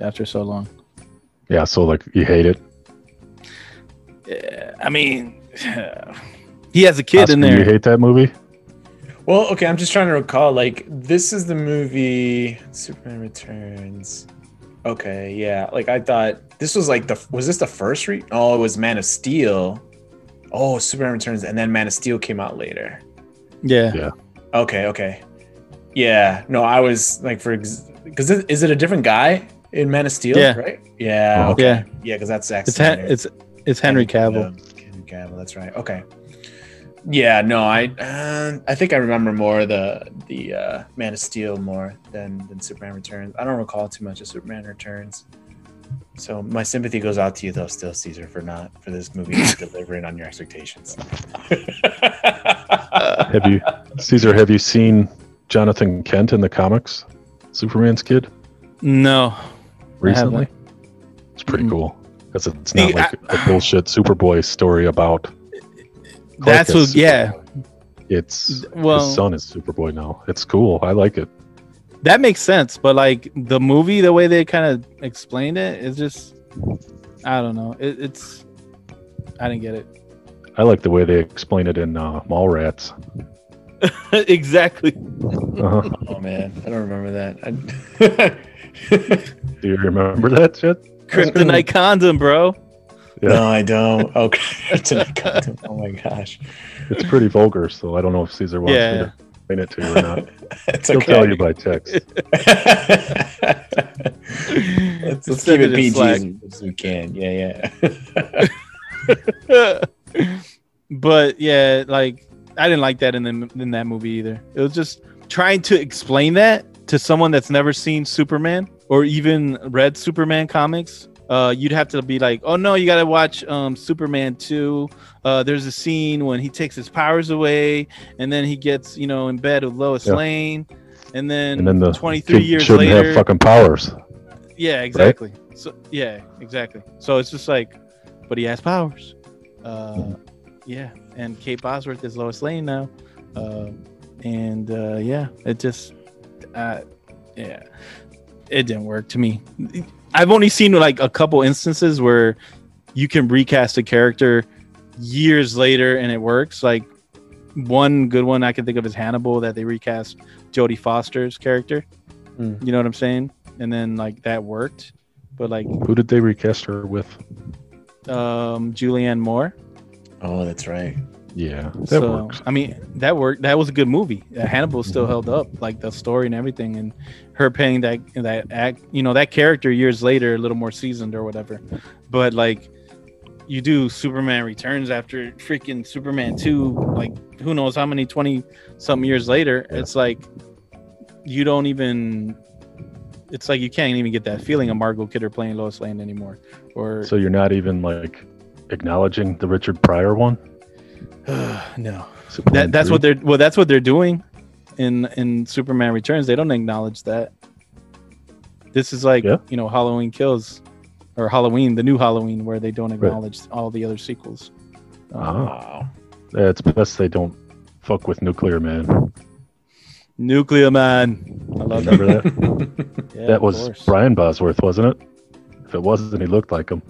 after so long. Yeah. So, like, you hate it. Yeah, I mean, *sighs* he has a kid in Oscar, You hate that movie? Well, okay, I'm just trying to recall. Like, this is the movie Superman Returns. Okay, yeah. Like, I thought this was like the was this the first re? Oh, it was Man of Steel. Oh, Superman Returns, and then Man of Steel came out later. Yeah. Yeah. Okay, okay. Yeah, no, I was like for because is it a different guy in Man of Steel? Yeah. right. Oh, yeah, Oh. okay. Yeah. yeah, because that's Zack It's, Hen- it's, it's Henry Cavill. Henry Cavill. That's right. Okay. Yeah. No, I uh, I think I remember more the the uh, Man of Steel more than than Superman Returns. I don't recall too much of Superman Returns. So my sympathy goes out to you though, still Caesar, for not for this movie *laughs* delivering on your expectations. *laughs* Have you, *laughs* Caesar, have you seen Jonathan Kent in the comics? Superman's kid No. recently? It's pretty cool because it's See, not like a bullshit Superboy story about. Clark That's as what, yeah. It's Well, his son is Superboy now. It's cool. I like it. that makes sense. But like the movie, the way they kind of explained it is just, I don't know. It, it's, I didn't get it. I like the way they explain it in uh, Mallrats. *laughs* exactly. Uh-huh. oh man, I don't remember that. I- *laughs* Do you remember that shit? Kryptonite condom, bro. Yeah. No, I don't. *laughs* Okay. *laughs* Oh my gosh. It's pretty vulgar, so I don't know if Caesar wants me to explain it to you or not. *laughs* It's He'll okay. tell you by text. let's, let's keep it it in PG as we can. Yeah, yeah. but yeah, like I didn't like that in the in that movie either. It was just trying to explain that to someone that's never seen Superman or even read Superman comics. Uh, you'd have to be like, oh no, you gotta watch um, Superman two. Uh, there's a scene when he takes his powers away, and then he gets you know in bed with Lois Yeah. Lane, and then, And then the 23 kid years shouldn't later, have fucking powers. yeah, exactly. So yeah, exactly. So it's just like, but he has powers. Uh, yeah, and Kate Bosworth is Lois Lane now, uh, and uh, yeah, it just, uh, yeah, it didn't work to me. I've only seen like a couple instances where you can recast a character years later and it works. Like one good one I can think of is Hannibal that they recast Jodie Foster's character. Hmm. You know what I'm saying? And then like that worked, but like Who did they recast her with? um, Julianne Moore. Oh, that's right. Yeah, that so works. I mean, that worked. That was a good movie. Uh, Hannibal still held up, like the story and everything, and her playing that that act. You know, that character years later, a little more seasoned or whatever. But like, you do Superman Returns after freaking Superman two, like who knows how many twenty something years later. Yeah. It's like you don't even. It's like you can't even get that feeling of Margot Kidder playing Lois Lane anymore, or So you're not even like acknowledging the Richard Pryor one. *sighs* no. Superman that that's 3? what they're well that's what they're doing in in superman returns they don't acknowledge that this is like Yeah. you know halloween kills or halloween the new halloween where they don't Right. acknowledge all the other sequels Um, Ah. Yeah, it's best they don't fuck with Nuclear Man. nuclear man i love that Remember that? *laughs* yeah, that was course. Brian Bosworth, wasn't it? If it wasn't, he looked like him.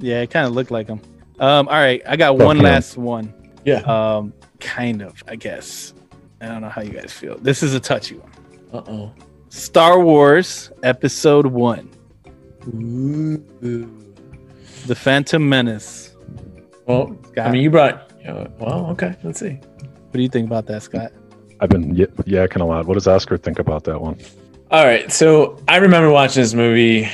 yeah it kind of looked like him um all right i got Fuck one him. last one Yeah. um kind of i guess i don't know how you guys feel this is a touchy one Uh oh. star wars episode one Ooh. the phantom menace Well, Scott. I mean, you brought. Uh, well, okay. Let's see. what do you think about that scott I've been y- yakking a lot. What does Oscar think about that one? All right, so I remember watching this movie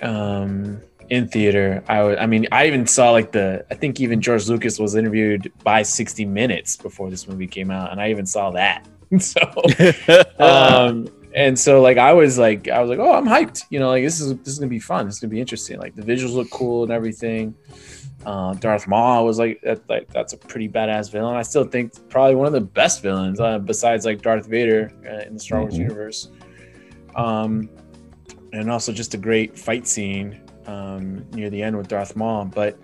um, in theater. I I mean, I even saw like the. I think even George Lucas was interviewed by 60 Minutes before this movie came out, and I even saw that. *laughs* so, *laughs* um, and so like I was like, I was like, oh, I'm hyped. You know, like this is this is gonna be fun. This is gonna be interesting. Like the visuals look cool and everything. Uh, Darth Maul was like, that, like that's a pretty badass villain. I still think probably one of the best villains uh, besides like Darth Vader uh, in the Star Wars Mhm. universe. Um, and also just a great fight scene um, near the end with Darth Maul. But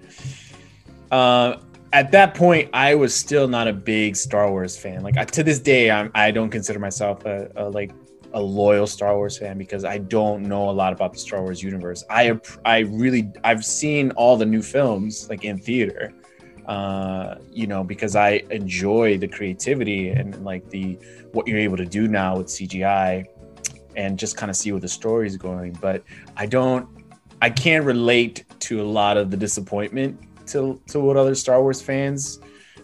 uh, at that point, I was still not a big Star Wars fan. Like to this day, I'm, I don't consider myself a, a like a loyal Star Wars fan because I don't know a lot about the Star Wars universe. I I really I've seen all the new films like in theater. Uh, you know, because I enjoy the creativity and like the what you're able to do now with CGI and just kind of see where the story is going. But I don't I can't relate to a lot of the disappointment to to what other Star Wars fans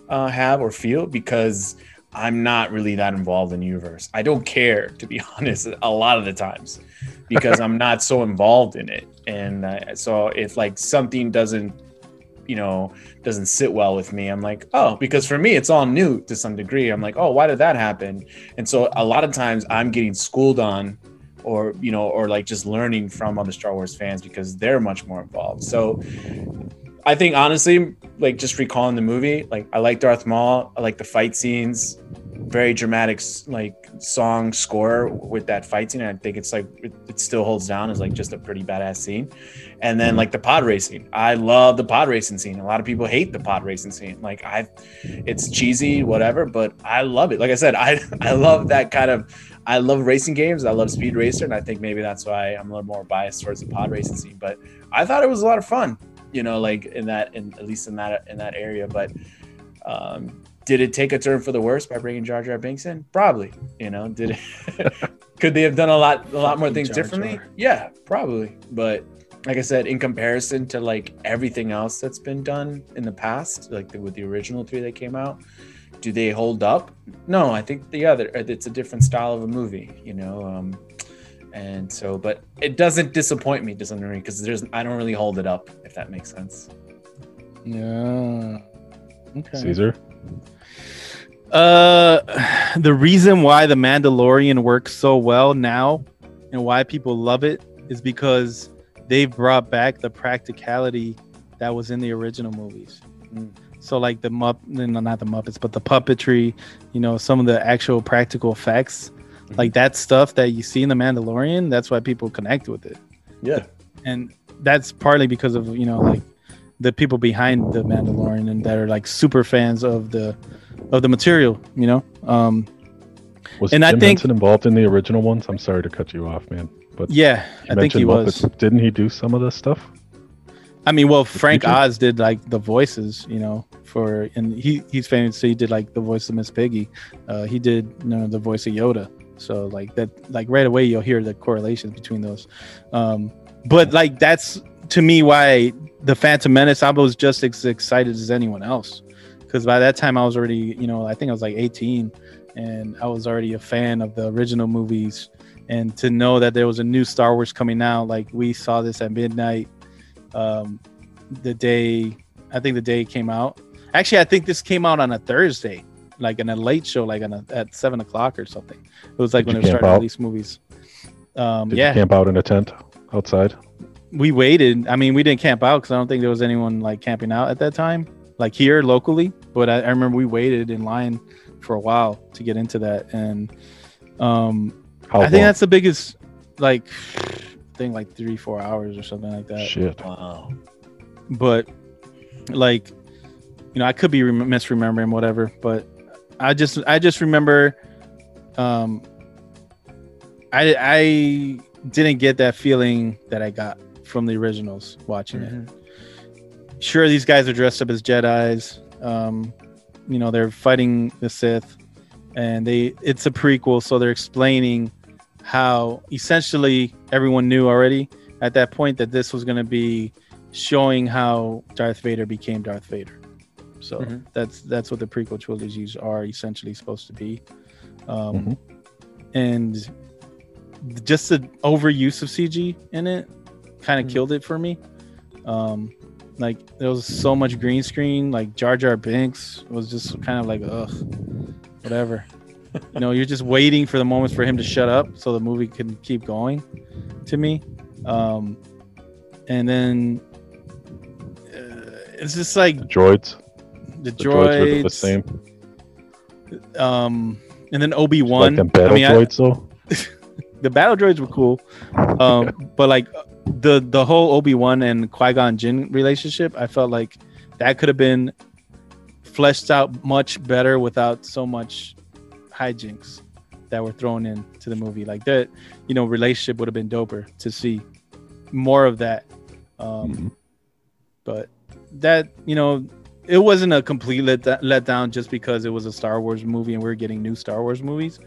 uh, have or feel because I'm not really that involved in the universe. I don't care to be *laughs* honest a lot of the times because I'm not so involved in it. And uh, so if like something doesn't you know doesn't sit well with me i'm like oh because for me it's all new to some degree i'm like oh why did that happen and so a lot of times i'm getting schooled on or you know or like just learning from other star wars fans because they're much more involved. So i think honestly like just recalling the movie like i like darth maul. I like the fight scenes very dramatic like song score with that fight scene i think it's like it, it still holds down as like just a pretty badass scene. And then like the pod racing. I love the pod racing scene. A lot of people hate the pod racing scene. Like i it's cheesy whatever but i love it. Like i said *laughs* i i love that kind of i love racing games. I love speed racer and i think maybe that's why i'm a little more biased towards the pod racing scene but i thought it was a lot of fun you know like in that in at least in that in that area but um did it take a turn for the worse by bringing Jar Jar Binks in? Probably. You know, did it? *laughs* could they have done a lot, a lot more things Jar differently? Yeah, probably. But like I said, in comparison to like everything else that's been done in the past, like the, with the original three that came out, do they hold up? No, I think the other. It's a different style of a movie. You know. Um, and so, but it doesn't disappoint me to some degree because there's I don't really hold it up if that makes sense. Yeah. Okay. Caesar. Uh, *sighs* the reason why the Mandalorian works so well now, and why people love it, is because they've brought back the practicality that was in the original movies. Mm. So like the mupp, no, not the Muppets, but the puppetry, you know, some of the actual practical effects, like that stuff that you see in the Mandalorian. That's why people connect with it. Yeah. and that's partly because of you know like the people behind the Mandalorian and that are like super fans of the of the material, you know. Um, Was And Jim I think- Henson involved in the original ones? I'm sorry to cut you off, man. But yeah, I think he mentioned was. Didn't he do some of this stuff? I mean, well, Frank feature? Oz did like the voices, you know, for and he he's famous. So he did like the voice of Miss Piggy. Uh, he did you know the voice of Yoda. So like that, like right away you'll hear the correlations between those. Um, but like that's to me why the Phantom Menace. I was just as excited as anyone else because by that time I was already, you know, I think I was like 18, and I was already a fan of the original movies. And to know that there was a new Star Wars coming out, like we saw this at midnight, um, the day I think the day it came out. Actually, I think this came out on a Thursday, like in a late show, like on a, at seven o'clock or something. It was like Did when they were camp out? release movies. Um, Did yeah, camp out in a tent outside? we waited. I mean, we didn't camp out because I don't think there was anyone like camping out at that time, like here locally. But I, I remember we waited in line for a while to get into that, and um, How I think that's the biggest, like, thing like three, four hours or something like that. shit. Wow. But like, you know, I could be rem- misremembering whatever, but I just, I just remember, um, I, I didn't get that feeling that I got from the originals watching it. Sure, these guys are dressed up as Jedi's. Um, you know, they're fighting the Sith, and they it's a prequel, so they're explaining how essentially everyone knew already at that point that this was going to be showing how Darth Vader became Darth Vader. So Mhm. that's that's what the prequel trilogies are essentially supposed to be. Um, Mhm. And just the overuse of CG in it kind of Mhm. killed it for me. Um, like there was so much green screen. Like Jar Jar Binks was just kind of like ugh, whatever. you know, you're just waiting for the moments for him to shut up so the movie can keep going. To me, um, and then uh, it's just like the Droids. the The droids were the same. Um, and then Obi Like Wan. them battle I mean, I- droids though. *laughs* the battle droids were cool, um, *laughs* but like the the whole Obi Wan and Qui Gon Jinn relationship, I felt like that could have been fleshed out much better without so much hijinks that were thrown into the movie. Like that, you know, relationship would have been doper to see more of that. Um, Mhm. but that you know it wasn't a complete let letdown just because it was a Star Wars movie and we are getting new Star Wars movies.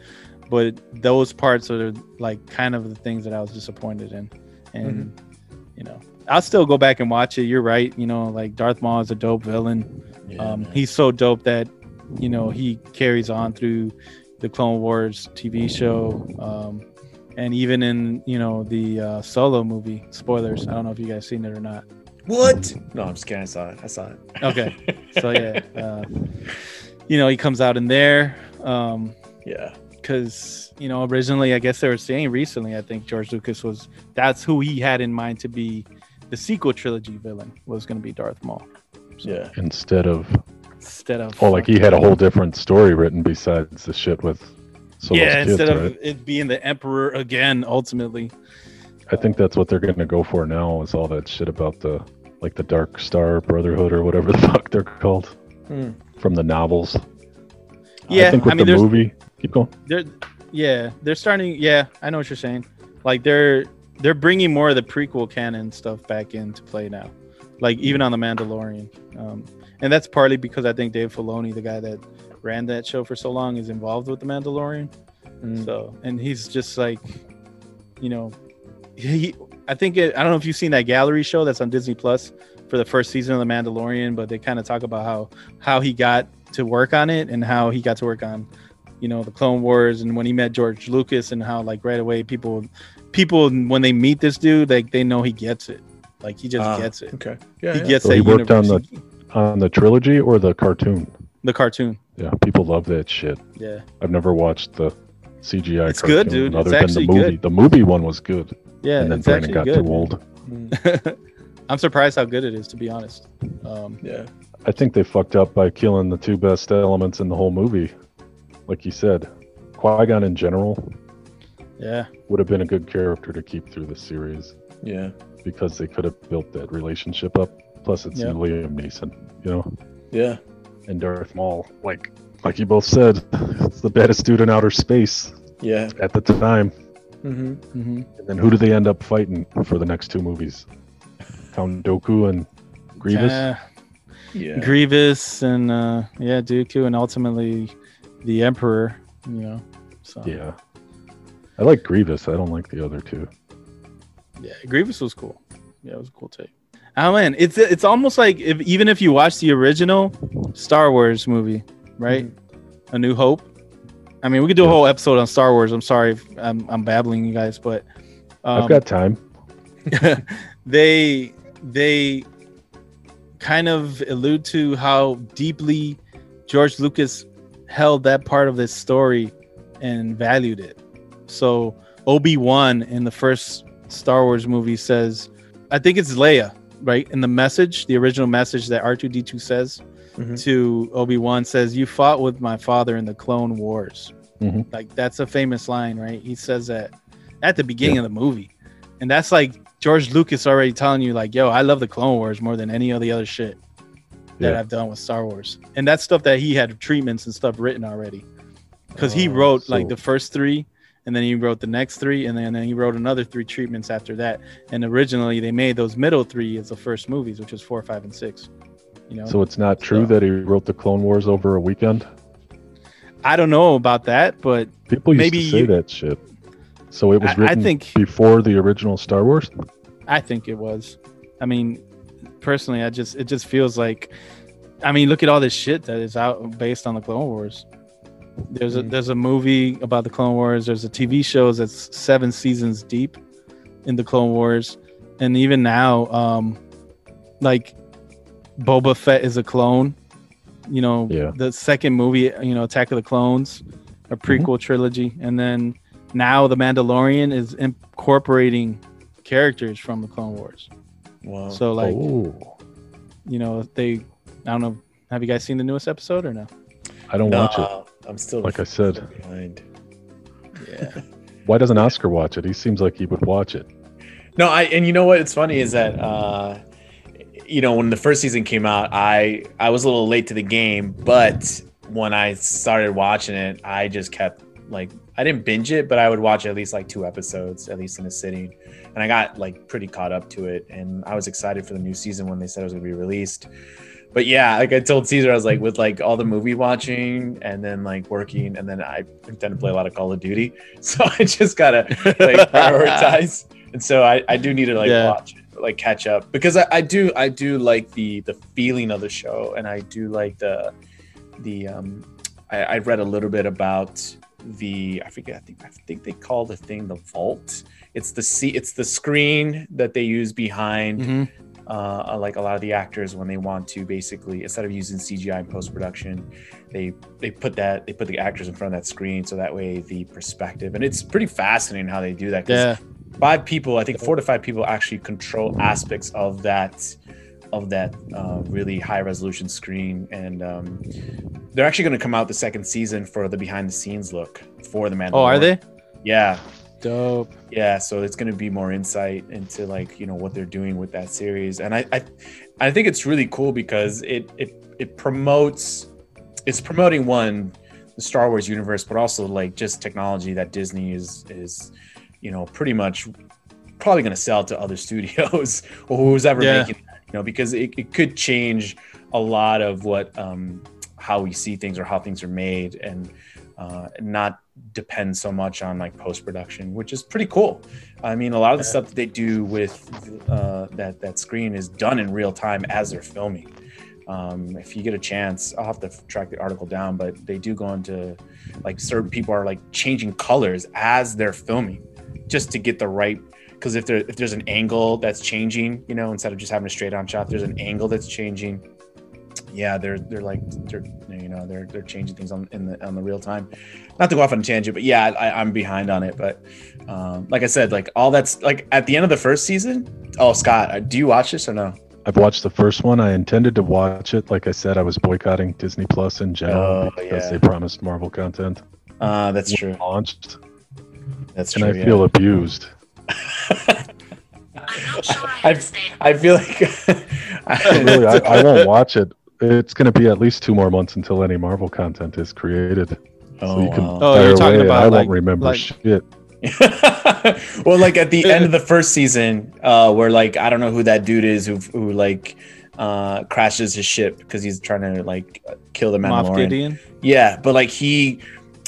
But those parts are like kind of the things that I was disappointed in, and you know I'll still go back and watch it. You're right, you know, like Darth Maul is a dope villain. Yeah, um, he's so dope that you know he carries on through the Clone Wars TV show, um, and even in you know the uh, Solo movie. Spoilers. I don't know if you guys seen it or not. what? No, I'm just kidding. I saw it. I saw it. Okay. so *laughs* yeah, uh, you know he comes out in there um, yeah. Because you know originally I guess they were saying recently I think George Lucas was that's who he had in mind to be the sequel trilogy villain was going to be Darth Maul. So Yeah. Instead of Instead of oh, like he had a whole different story written besides the shit with. Solo's yeah, kids, instead of right? it being the Emperor again, ultimately. I think that's what they're gonna go for now. Is all that shit about the like the Dark Star Brotherhood or whatever the *laughs* fuck they're called Hmm. from the novels. Yeah, I think with I mean, the movie, keep going. they're yeah they're starting. Yeah, I know what you're saying. Like they're they're bringing more of the prequel canon stuff back into play now. Like even on the Mandalorian, um, and that's partly because I think Dave Filoni, the guy that ran that show for so long, is involved with the Mandalorian. Mm. So and he's just like, you know, he. I think it, I don't know if you've seen that gallery show that's on Disney Plus for the first season of The Mandalorian, but they kind of talk about how how he got to work on it and how he got to work on, you know, the Clone Wars and when he met George Lucas and how like right away people people when they meet this dude like they know he gets it, like he just Ah, gets it. Okay. Yeah. He yeah. gets So that he worked on the On the trilogy or the cartoon? the cartoon. Yeah, people love that shit. Yeah, I've never watched the CGI. It's good, dude. Other It's than the movie, good. the movie one was good, yeah, and then it's Brandon actually got good. too old. Mm. *laughs* I'm surprised how good it is, to be honest. Um, Yeah. I think they fucked up by killing the two best elements in the whole movie. Like you said, Qui Gon in general yeah, would have been a good character to keep through the series Yeah. because they could have built that relationship up. Plus, it's Yeah. Liam Neeson, you know, Yeah. and Darth Maul. Like, like you both said, *laughs* it's the baddest dude in outer space Yeah. at the time. Mm-hmm. mm-hmm. And then who do they end up fighting for the next two movies? Count Dooku and Grievous. Yeah. Yeah. Grievous and uh, yeah, Dooku, and ultimately the Emperor. You know, so yeah, I like Grievous. I don't like the other two. yeah, Grievous was cool. Yeah, it was a cool take. Oh man, it's it's almost like if even if you watch the original Star Wars movie, right? A New Hope. I mean, we could do a Yeah. whole episode on Star Wars. I'm sorry if I'm, I'm babbling you guys, but um, I've got time. *laughs* they they kind of allude to how deeply George Lucas held that part of this story and valued it. So Obi-Wan in the first Star Wars movie says, I think it's Leia, right? In the message, the original message that R2D2 says Mhm. to Obi-Wan says, "You fought with my father in the Clone Wars." Mhm. Like that's a famous line, right? He says that at the beginning of the movie. And that's like George Lucas already telling you, like, yo, I love the Clone Wars more than any of the other shit that Yeah. I've done with Star Wars. And that's stuff that he had treatments and stuff written already. Because he Oh, wrote like the first three, and then he wrote the next three, and then, then he wrote another three treatments after that. And originally they made those middle three as the first movies, which was four, five, and six. You know, So it's not true So- that he wrote the Clone Wars over a weekend. I don't know about that, but People used Maybe to say you- that shit. So it was I- I think- before the original Star Wars. I think it was. I mean, personally, I just it just feels like, I mean, look at all this shit that is out based on the Clone Wars. There's a Mhm. there's a movie about the Clone Wars. There's a TV show that's seven seasons deep in the Clone Wars, and even now, um, like Boba Fett is a clone. You know, Yeah. the second movie, you know, Attack of the Clones, a prequel trilogy, and then now the Mandalorian is incorporating characters from the Clone Wars. Wow. So like, oh, you know, they I don't know. Have you guys seen the newest episode or no? I don't watch it. I'm still Like I said. behind. Yeah. *laughs* Why doesn't Oscar watch it? He seems like he would watch it. No, I and you know what? It's funny is that uh, you know when the first season came out, I I was a little late to the game, but when I started watching it, I just kept like I didn't binge it, but I would watch at least like two episodes at least in a sitting, and I got like pretty caught up to it, and I was excited for the new season when they said it was going to be released. But yeah, like I told Caesar, I was like with like all the movie watching and then like working, and then I tend to play a lot of Call of Duty, *laughs* so I just gotta like *laughs* prioritize. And so I, I do need to like Yeah. watch it, like catch up because I, I do I do like the the feeling of the show and I do like the the um I, I read a little bit about the I forget I think I think they call the thing the vault. It's the see it's the screen that they use behind Mhm. uh, like a lot of the actors when they want to basically instead of using CGI in post production, they they put that they put the actors in front of that screen so that way the perspective and it's pretty fascinating how they do that. 'cause Yeah. five people, I think four to five people actually control aspects of that of that uh, really high resolution screen, and um, they're actually going to come out the second season for the behind the scenes look for the Mandalorian. Oh, are they? Yeah, Dope. yeah. So it's going to be more insight into like you know what they're doing with that series, and I I, I think it's really cool because it it it promotes it's promoting one the Star Wars universe, but also like just technology that Disney is is you know pretty much probably going to sell to other *laughs* studios or who's ever Yeah. making that, you know because it, it could change a lot of what um how we see things or how things are made and uh, not depend so much on like post production, which is pretty cool. I mean, a lot of the stuff that they do with uh, that that screen is done in real time as they're filming. Um, if you get a chance, I'll have to track the article down, but they do go into like certain people are like changing colors as they're filming just to get the right. Because if there if there's an angle that's changing, you know, instead of just having a straight on shot, there's an angle that's changing. Yeah, they're they're like they're you know they're they're changing things on in the on the real time. Not to go off on a tangent, but yeah, I, I'm behind on it. But um, like I said, like all that's like at the end of the first season. Oh, Scott, uh, do you watch this or no? I've watched the first one. I intended to watch it. Like I said, I was boycotting Disney Plus in general Oh, because yeah. they promised Marvel content. Uh, that's when true. Launched, That's and true. I yeah. feel abused. *laughs* I'm not sure I feel like *laughs* Really, I, I won't watch it. It's going to be at least two more months until any Marvel content is created. Oh, so you can wow. oh you're talking about, I like- won't remember like- shit. *laughs* well, like at the end of the first season, uh, where like I don't know who that dude is who who like uh crashes his ship because he's trying to like kill the Moff Mandalorian. Gideon. Yeah, but like he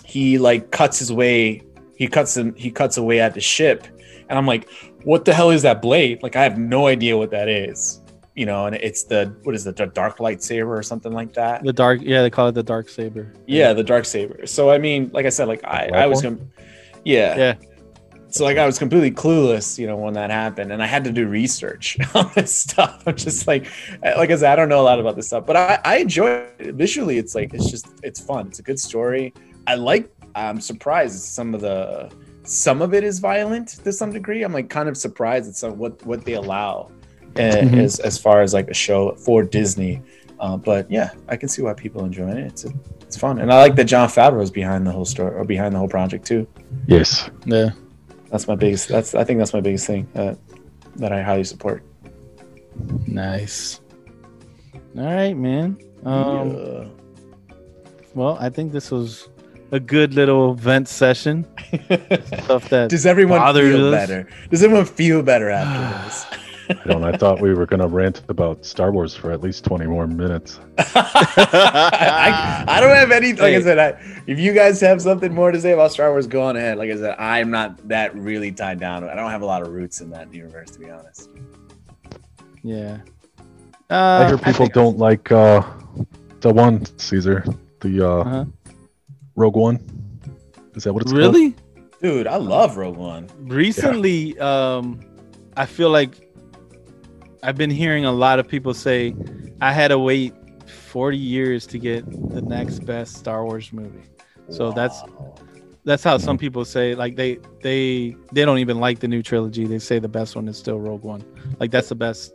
he like cuts his way. He cuts him. He cuts away at the ship, and I'm like, what the hell is that blade? Like I have no idea what that is. You know, and it's the what is it, the dark lightsaber or something like that. The dark, yeah, they call it the dark saber. Yeah, the dark saber. So I mean, like I said, like I, I was, black com- yeah, Yeah. So like I was completely clueless, you know, when that happened, and I had to do research *laughs* on this stuff. I'm just like, like I said, I don't know a lot about this stuff, but I, I enjoy it. visually. It's like it's just it's fun. It's a good story. I like. I'm surprised some of the some of it is violent to some degree. I'm like kind of surprised at some what what they allow uh, Mhm. as as far as like a show for Disney. Uh, but yeah, I can see why people enjoy it. It's a, it's fun, and I like that Jon Favreau is behind the whole story or behind the whole project too. Yes. Yeah. That's my biggest. That's I think that's my biggest thing uh, that I highly support. Nice. All right, man. Um, Yeah. Well, I think this was a good little vent session. *laughs* Stuff that Does everyone feel us. better? Does everyone feel better after *sighs* this? I don't. I thought we were gonna rant about Star Wars for at least twenty more minutes. *laughs* I, I don't have any. Like I said, I, if you guys have something more to say about Star Wars, go on ahead. Like I said, I'm not that really tied down. I don't have a lot of roots in that universe, to be honest. yeah. I Uh, hear people think- don't like uh, the one Caesar, the uh, uh-huh. Rogue One. Is that what it's called? really Dude, I love Rogue One. recently. Um, I feel like I've been hearing a lot of people say I had to wait 40 years to get the next best Star Wars movie. So that's Wow. that's how some people say like they they they don't even like the new trilogy they say the best one is still rogue one like that's the best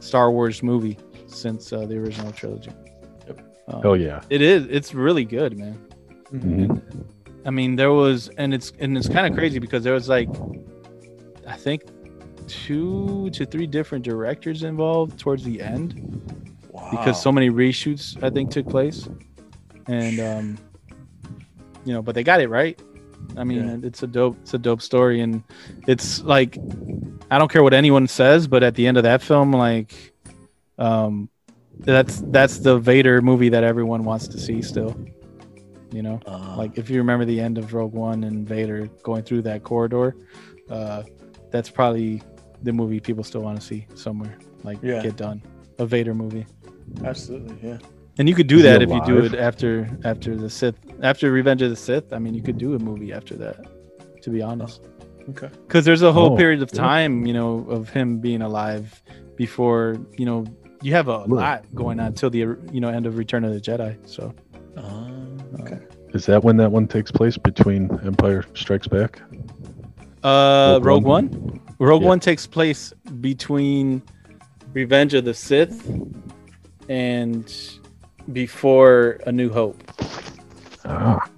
star wars movie since uh, the original trilogy Um, Oh yeah. it is it's really good man Mhm. i mean there was and it's and it's kind of crazy because there was like i think two to three different directors involved towards the end because so many reshoots I think took place, and um, you know, but they got it right. I mean, Yeah. it's a dope, it's a dope story, and it's like I don't care what anyone says, but at the end of that film, like, um, that's that's the Vader movie that everyone wants to see still. You know, Uh, like if you remember the end of Rogue One and Vader going through that corridor, uh, that's probably the movie people still want to see somewhere. Like Yeah. get done, a Vader movie. absolutely, yeah. And you could do that if you do it after after the Sith, after Revenge of the Sith. I mean, you could do a movie after that. To be honest, Okay. because there's a whole Oh, period of yeah. time, you know, of him being alive before you know you have a Right. lot going on till the you know end of Return of the Jedi. So Um, okay. Is that when that one takes place between Empire Strikes Back? Uh, Rogue Rogue One? One. Rogue Yeah. One takes place between Revenge of the Sith and before A New Hope. Ah,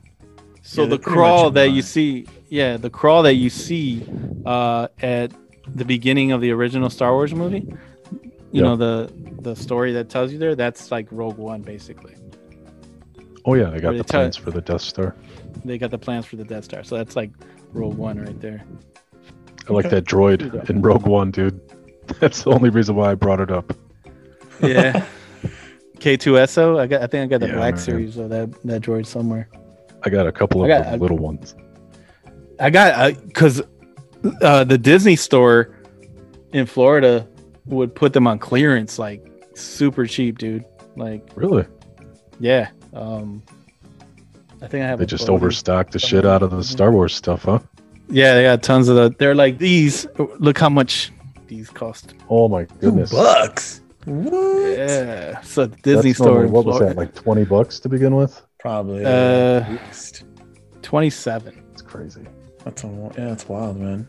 So Yeah, the crawl that you see, yeah, the crawl that you see uh, at the beginning of the original Star Wars movie, you Yeah. know the the story that tells you there, that's like Rogue One basically. oh yeah, I Where got they the tell- plans for the Death Star. They got the plans for the Death Star, so that's like Rogue One right there. I like Okay. that droid in Rogue One, dude. *laughs* That's the only reason why I brought it up. Yeah. *laughs* K2SO. I got. I think I got the Yeah, black man. series of that that droid somewhere. I got a couple of got- the little ones. I got because uh, the Disney store in Florida would put them on clearance like super cheap, dude. Like Really? yeah. Um, I think I have. They a just photo. overstocked the shit out of the Star Wars stuff, huh? Yeah, they got tons of the. They're like these. Look how much these cost. Oh my goodness. Two bucks. What? Yeah. So Disney That's store. normally- what was that, like 20 bucks to begin with? Probably. Uh, least. Twenty-seven. It's crazy. That's a, yeah, that's wild, man.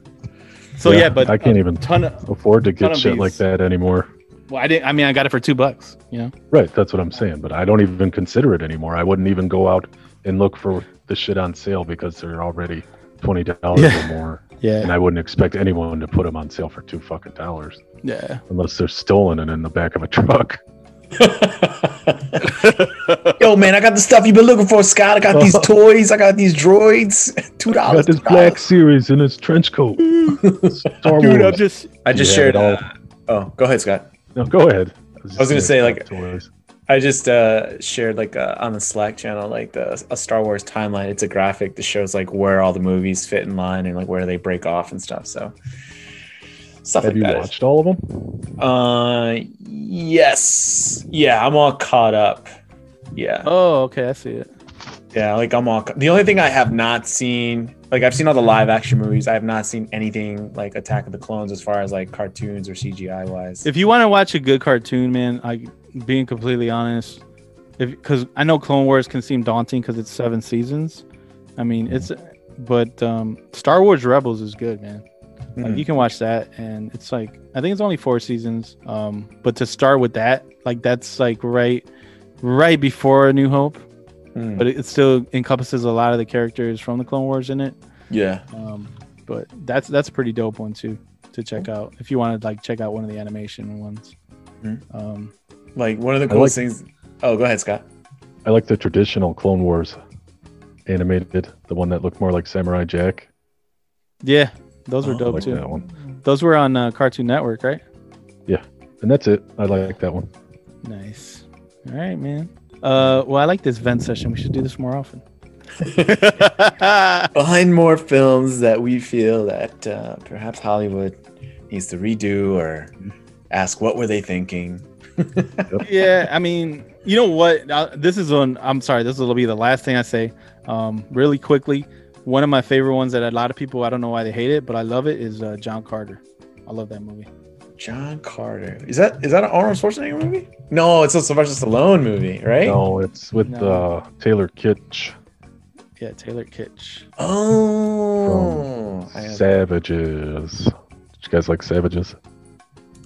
So yeah, but I can't a even ton of. afford to get shit like that anymore. Well, I didn't. I mean, I got it for two bucks. You know. Right, that's what I'm saying. But I don't even consider it anymore. I wouldn't even go out and look for the shit on sale because they're already twenty dollars Yeah. or more, *laughs* Yeah. and I wouldn't expect anyone to put them on sale for two fucking dollars Yeah. unless they're stolen and in the back of a truck. *laughs* Yo, man, I got the stuff you've been looking for, Scott. I got these *laughs* toys. I got these droids. Two I dollars. got this black series in his trench coat. Star Dude, I'm just. I just Yeah, shared. all- Uh, oh, go ahead, Scott. No, go ahead. I was, was gonna say, like- toys. I just uh, shared like uh, on the Slack channel like the a Star Wars timeline. It's a graphic that shows like where all the movies fit in line and like where they break off and stuff. So stuff Have like you that. watched all of them? Uh, yes, yeah, I'm all caught up. Yeah, Oh, okay, I see it. Yeah, like I'm all. The only thing I have not seen, like I've seen all the live action movies. I have not seen anything like Attack of the Clones as far as like cartoons or CGI wise. If you want to watch a good cartoon, man, like being completely honest, if because I know Clone Wars can seem daunting because it's seven seasons. I mean, it's but um, Star Wars Rebels is good, man. Like Mhm. you can watch that, and it's like I think it's only four seasons. Um, but to start with that, like that's like right, right before A New Hope, Mm. but it, it still encompasses a lot of the characters from the Clone Wars in it. yeah, Um, but that's that's a pretty dope one too to check out if you want to like check out one of the animation ones. Mhm. Um, like one of the I coolest like- things. Oh, go ahead, Scott. I like the traditional Clone Wars animated, the one that looked more like Samurai Jack. yeah, those were Oh, I dope like too. that one. Those were on uh, Cartoon Network, right? Yeah, and that's it. I like that one. Nice. All right, man. Uh, well, I like this vent session. We should do this more often. *laughs* Find more films that we feel that uh, perhaps Hollywood needs to redo or ask what were they thinking. *laughs* yeah, I mean, you know what? Uh, this is on. I'm sorry. This will be the last thing I say. Um, really quickly, one of my favorite ones that a lot of people I don't know why they hate it, but I love it is uh, John Carter. I love that movie. John Carter. Is that is that an Arnold Schwarzenegger movie? No, it's a Sylvester Stallone movie, right? No, it's with No. uh, Taylor Kitsch Yeah, Taylor Kitsch. Oh, I Savages. Did you guys like Savages?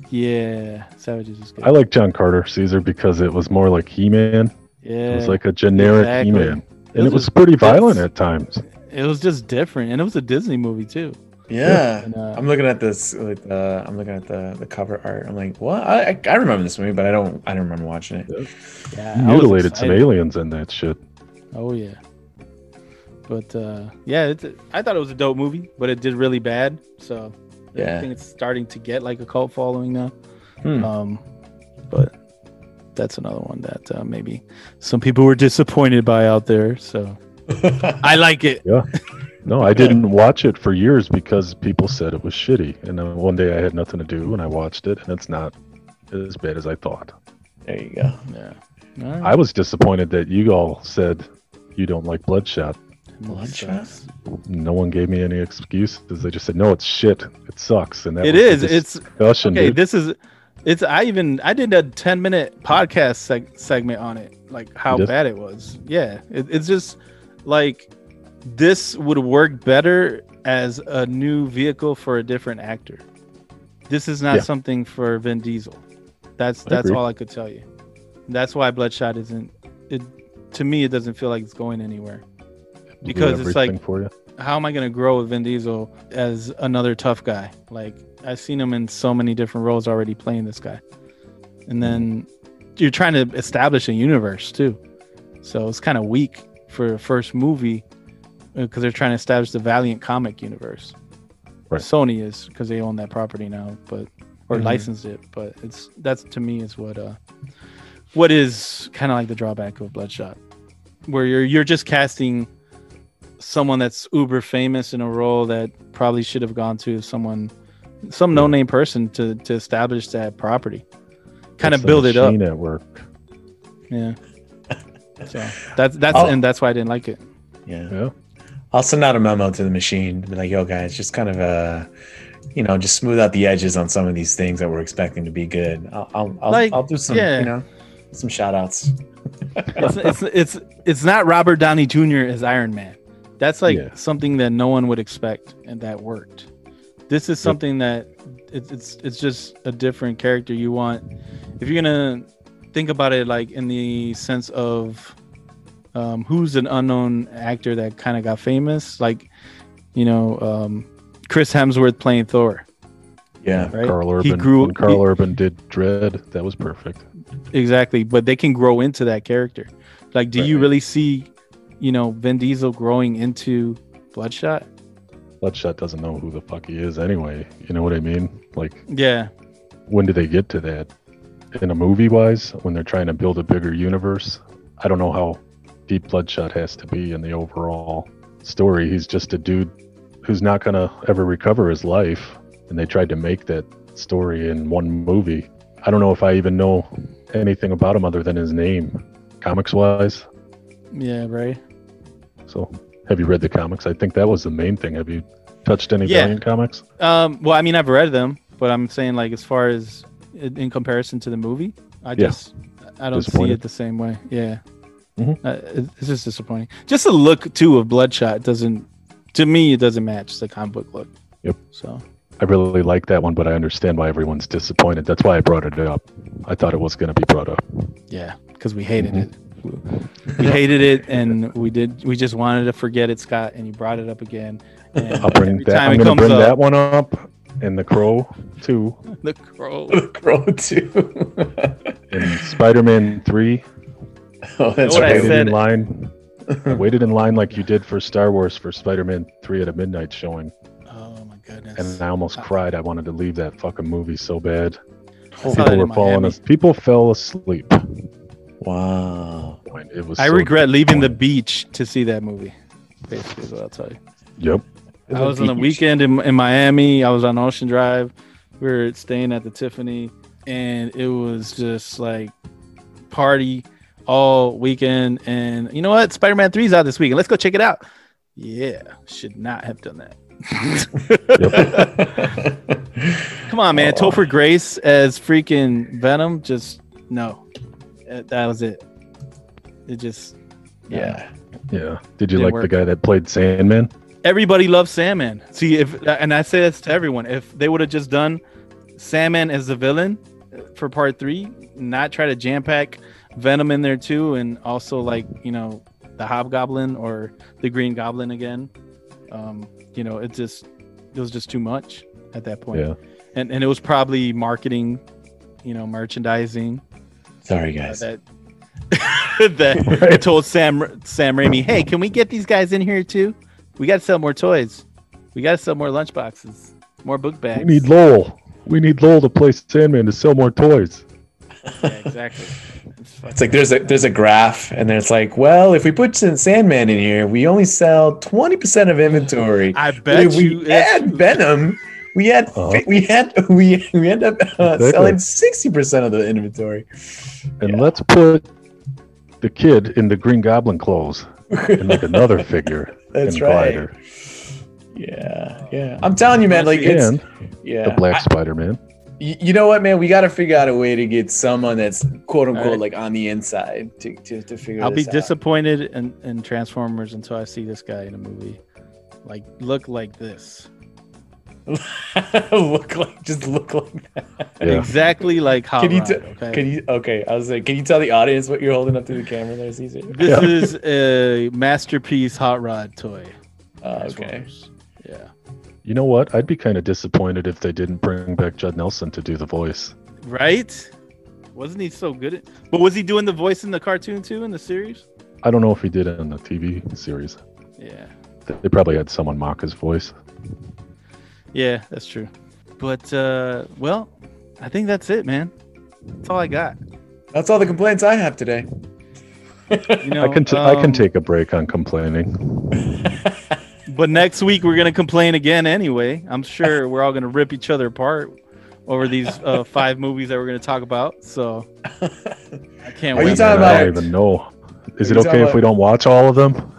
Yeah, Savages is good. I like John Carter Caesar because it was more like He-Man. yeah, It was like a generic exactly. He-Man, and it was was pretty violent at times. it was just different, and it was a Disney movie too. Yeah. And, uh, I'm looking at this. Like, uh, I'm looking at the the cover art. I'm like, what? I, I I remember this movie, but I don't. I don't remember watching it. yeah, I was mutilated some aliens in that shit. Oh yeah. But uh yeah, it's I thought it was a dope movie, but it did really bad. So yeah, I Yeah. think it's starting to get like a cult following now. Hmm. Um but that's another one that uh, maybe some people were disappointed by out there. So *laughs* I like it. No, I didn't watch it for years because people said it was shitty. And then one day I had nothing to do and I watched it, and it's not as bad as I thought. there you go. Yeah. All right. I was disappointed that you all said you don't like Bloodshot. Bloodshot? No one gave me any excuses. They just said, "No, it's shit. It sucks." And that It was is. the It's okay. dude. This is. It's. I even. I did a ten minute podcast seg- segment on it, like how bad it was. Yeah. It, it's just like this would work better as a new vehicle for a different actor. This is not Yeah. something for Vin Diesel. That's I that's agree. all I could tell you. That's why Bloodshot isn't. It to me, it doesn't feel like it's going anywhere. Because it's like- how am I going to grow with Vin Diesel as another tough guy? Like I've seen him in so many different roles already playing this guy, and mm-hmm. then you're trying to establish a universe too. So it's kind of weak for a first movie because they're trying to establish the Valiant comic universe. Right. Sony is because they own that property now, but or Mhm. licensed it. But it's that's to me is what uh what is kind of like the drawback of Bloodshot, where you're you're just casting someone that's uber famous in a role that probably should have gone to someone some no name person to to establish that property kind It's of build it up machine at work. yeah so that's that's Oh. and that's why i didn't like it Yeah. Yeah. I'll send out a memo to the machine. Be like, yo, guys, just kind of uh, you know, just smooth out the edges on some of these things that we're expecting to be good. I'll I'll, I'll, Like, I'll do some, yeah. you know, some shout outs. it's, it's it's it's not robert downey jr as iron man that's like Yeah. something that no one would expect and that worked this is something that it's it's it's just a different character you want if you're gonna think about it like in the sense of um, who's an unknown actor that kind of got famous like you know um, chris hemsworth playing thor Yeah. right Karl Urban. he grew Karl he- Urban did Dredd, that was perfect. exactly but they can grow into that character like do you really see you know vin diesel growing into bloodshot Bloodshot doesn't know who the fuck he is anyway. You know what I mean? Like, yeah when do they get to that? In a movie wise, when they're trying to build a bigger universe, I don't know how deep Bloodshot has to be in the overall story. He's just a dude who's not gonna ever recover his life. and they tried to make that story in one movie. I don't know if I even know anything about him other than his name, comics wise. Yeah, right. So, have you read the comics? I think that was the main thing. Have you touched any Yeah. Valiant comics? Um, well, I mean, I've read them, but I'm saying like as far as in in comparison to the movie, I Yeah. just I don't see it the same way. Yeah, Mhm. uh, it- it's just disappointing. Just the look too of Bloodshot doesn't, to me, it doesn't match the comic book look. Yep. So I really like that one, but I understand why everyone's disappointed. That's why I brought it up. I thought it was going to be brought up. yeah, because we hated Mhm. it. We hated it, and we did. We just wanted to forget it, Scott, and you brought it up again. And I'll bring every that. time I'm it going to bring up, that one up, and the Crow too, *laughs* the crow. The Crow too. *laughs* and Spider-Man Three. Oh, *laughs* that's What I I right. waited said- in line. I *laughs* waited in line like you did for Star Wars for Spider-Man Three at a midnight showing, Oh my goodness! and I almost cried. I wanted to leave that fucking movie so bad. I saw that People were falling. Miami. As- people fell asleep. Wow. It was. I so regret leaving the beach to see that movie. Basically, is what I'll tell you. Yep. I was on the weekend in, in Miami. I was on Ocean Drive. We were staying at the Tiffany, and it was just like party all weekend. And you know what? Spider Man 3 is out this weekend. Let's go check it out. Yeah, should not have done that. *laughs* Come on, man. Oh. Topher Grace as freaking Venom. Just no. That was it. It just yeah. Yeah. Did you like work. the guy that played Sandman? everybody loves Sandman. See if and I say this to everyone, if they would have just done Sandman as the villain for part three, not try to jam pack Venom in there too, and also like you know the Hobgoblin or the Green Goblin again. Um, you know, it just it was just too much at that point. Yeah. and and it was probably marketing, you know, merchandising Sorry, guys. that *laughs* that Right. told Sam Sam Raimi, "Hey, can we get these guys in here too? We got to sell more toys. We got to sell more lunchboxes, more book bags." We need Lowell. We need Lowell to play Sandman to sell more toys. yeah, exactly. *laughs* It's It's like there's a there's a graph, and then it's like, well, if we put Sandman in here, we only sell twenty percent of inventory. I But bet if you. we add Venom, we had Uh-huh. we had we we end up uh, Exactly. selling sixty percent of the inventory. And Yeah. let's put the kid in the Green Goblin clothes and make another *laughs* figure That's in right. Glider. Yeah, yeah. I'm telling you, man. Like it's And yeah. the Black Spider-Man. You know what, man? We got to figure out a way to get someone that's quote unquote Alright. like on the inside to to, to figure. I'll be out. disappointed in, in Transformers until I see this guy in a movie, like look like this, *laughs* look like just look like that. Yeah. *laughs* exactly like how. Can you Rod, t- okay? Can you? Okay, I was like, can you tell the audience what you're holding up to the camera there, Caesar? *laughs* this Yeah. is a masterpiece Hot Rod toy. Oh, okay. Yeah. You know what? I'd be kind of disappointed if they didn't bring back Judd Nelson to do the voice. Right? Wasn't he so good at But was he doing the voice in the cartoon too in the series? I don't know if he did it in the TV series. Yeah. They probably had someone mock his voice. Yeah, that's true. But uh well, I think that's it, man. That's all I got. That's all the complaints I have today. You know, I can t- I can um, take a break on complaining. *laughs* But next week we're gonna complain again anyway. I'm sure *laughs* we're all gonna rip each other apart over these uh, *laughs* five movies that we're gonna talk about. So *laughs* I can't Are you wait. talking I about- don't even know. Is Are it okay if we don't watch all of them?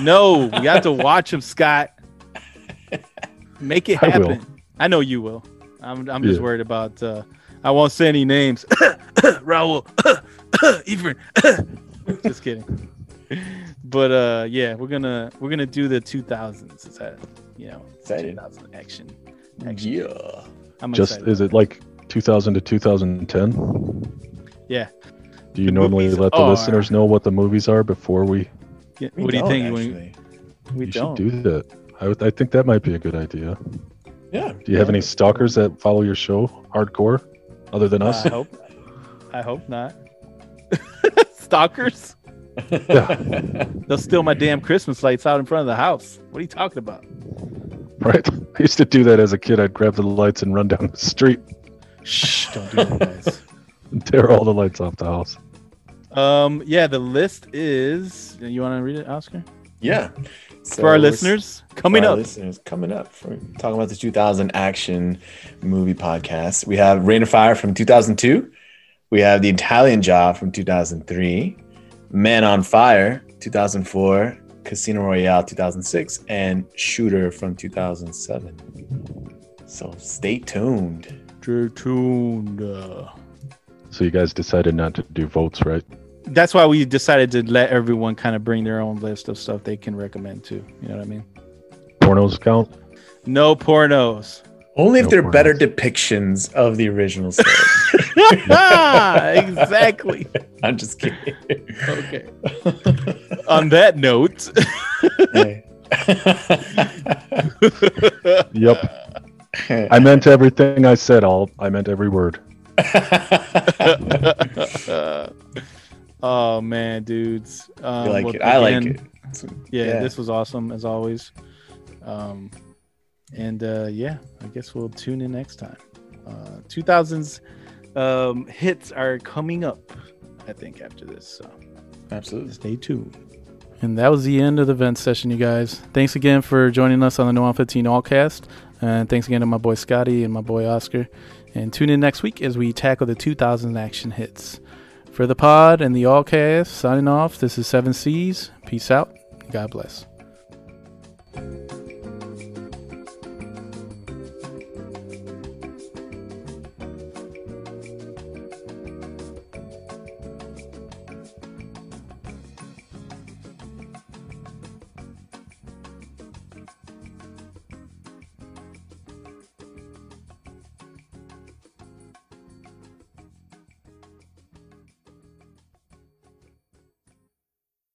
No, we have to watch them, Scott. Make it happen. I will. happen. I, know you will. I'm I'm just Yeah. worried about uh I won't say any names. *coughs* Raul, *coughs* *coughs* Ephraim. just kidding. *laughs* But uh yeah, we're gonna we're gonna do the 2000s. Is that you know Excited. 2000 action. action. Yeah. I'm Just is it like 2000 to 2010? Yeah. Do you The normally let the are- listeners know what the movies are before we? Yeah, We what do you think? actually. we you don't. should do that. I, would, I think that might be a good idea. Yeah. Do you have any stalkers that follow your show hardcore, other than us? I hope. I hope not. *laughs* Stalkers. They'll steal my damn Christmas lights out in front of the house. What are you talking about? right? I used to do that as a kid. I'd grab the lights and run down the street Shh! Don't do that, guys. *laughs* tear all the lights off the house. Um, yeah, the list is. You want to read it, Oscar? Yeah. So For our listeners, coming for our up. listeners coming up for talking about the 2000 action movie podcast. We have Reign of Fire from 2002. We have The Italian Job from 2003. Man on Fire 2004. Casino Royale 2006 and Shooter from 2007. So stay tuned. Stay tuned. So you guys decided not to do votes, right? that's why we decided to let everyone kind of bring their own list of stuff they can recommend too. You know what I mean? Pornos count? No pornos. Only if they're pornos. better depictions of the original story. *laughs* exactly. *laughs* I'm just kidding. Okay. On that note, *laughs* Yep. I meant everything I said. All I meant every word. oh man, dudes. Um, You like well, it? I like it. Yeah, Yeah. this was awesome as always. Um, and uh, yeah, I guess we'll tune in next time. Uh, 2000s um, hits are coming up, I think, after this. So Absolutely. stay tuned. And that was the end of the vent session, you guys. Thanks again for joining us on the No on 15 Allcast. And thanks again to my boy Scotty and my boy Oscar. And tune in next week as we tackle the 2000 action hits. For the pod and the Allcast, signing off, this is Seven Seas. Peace out. God bless.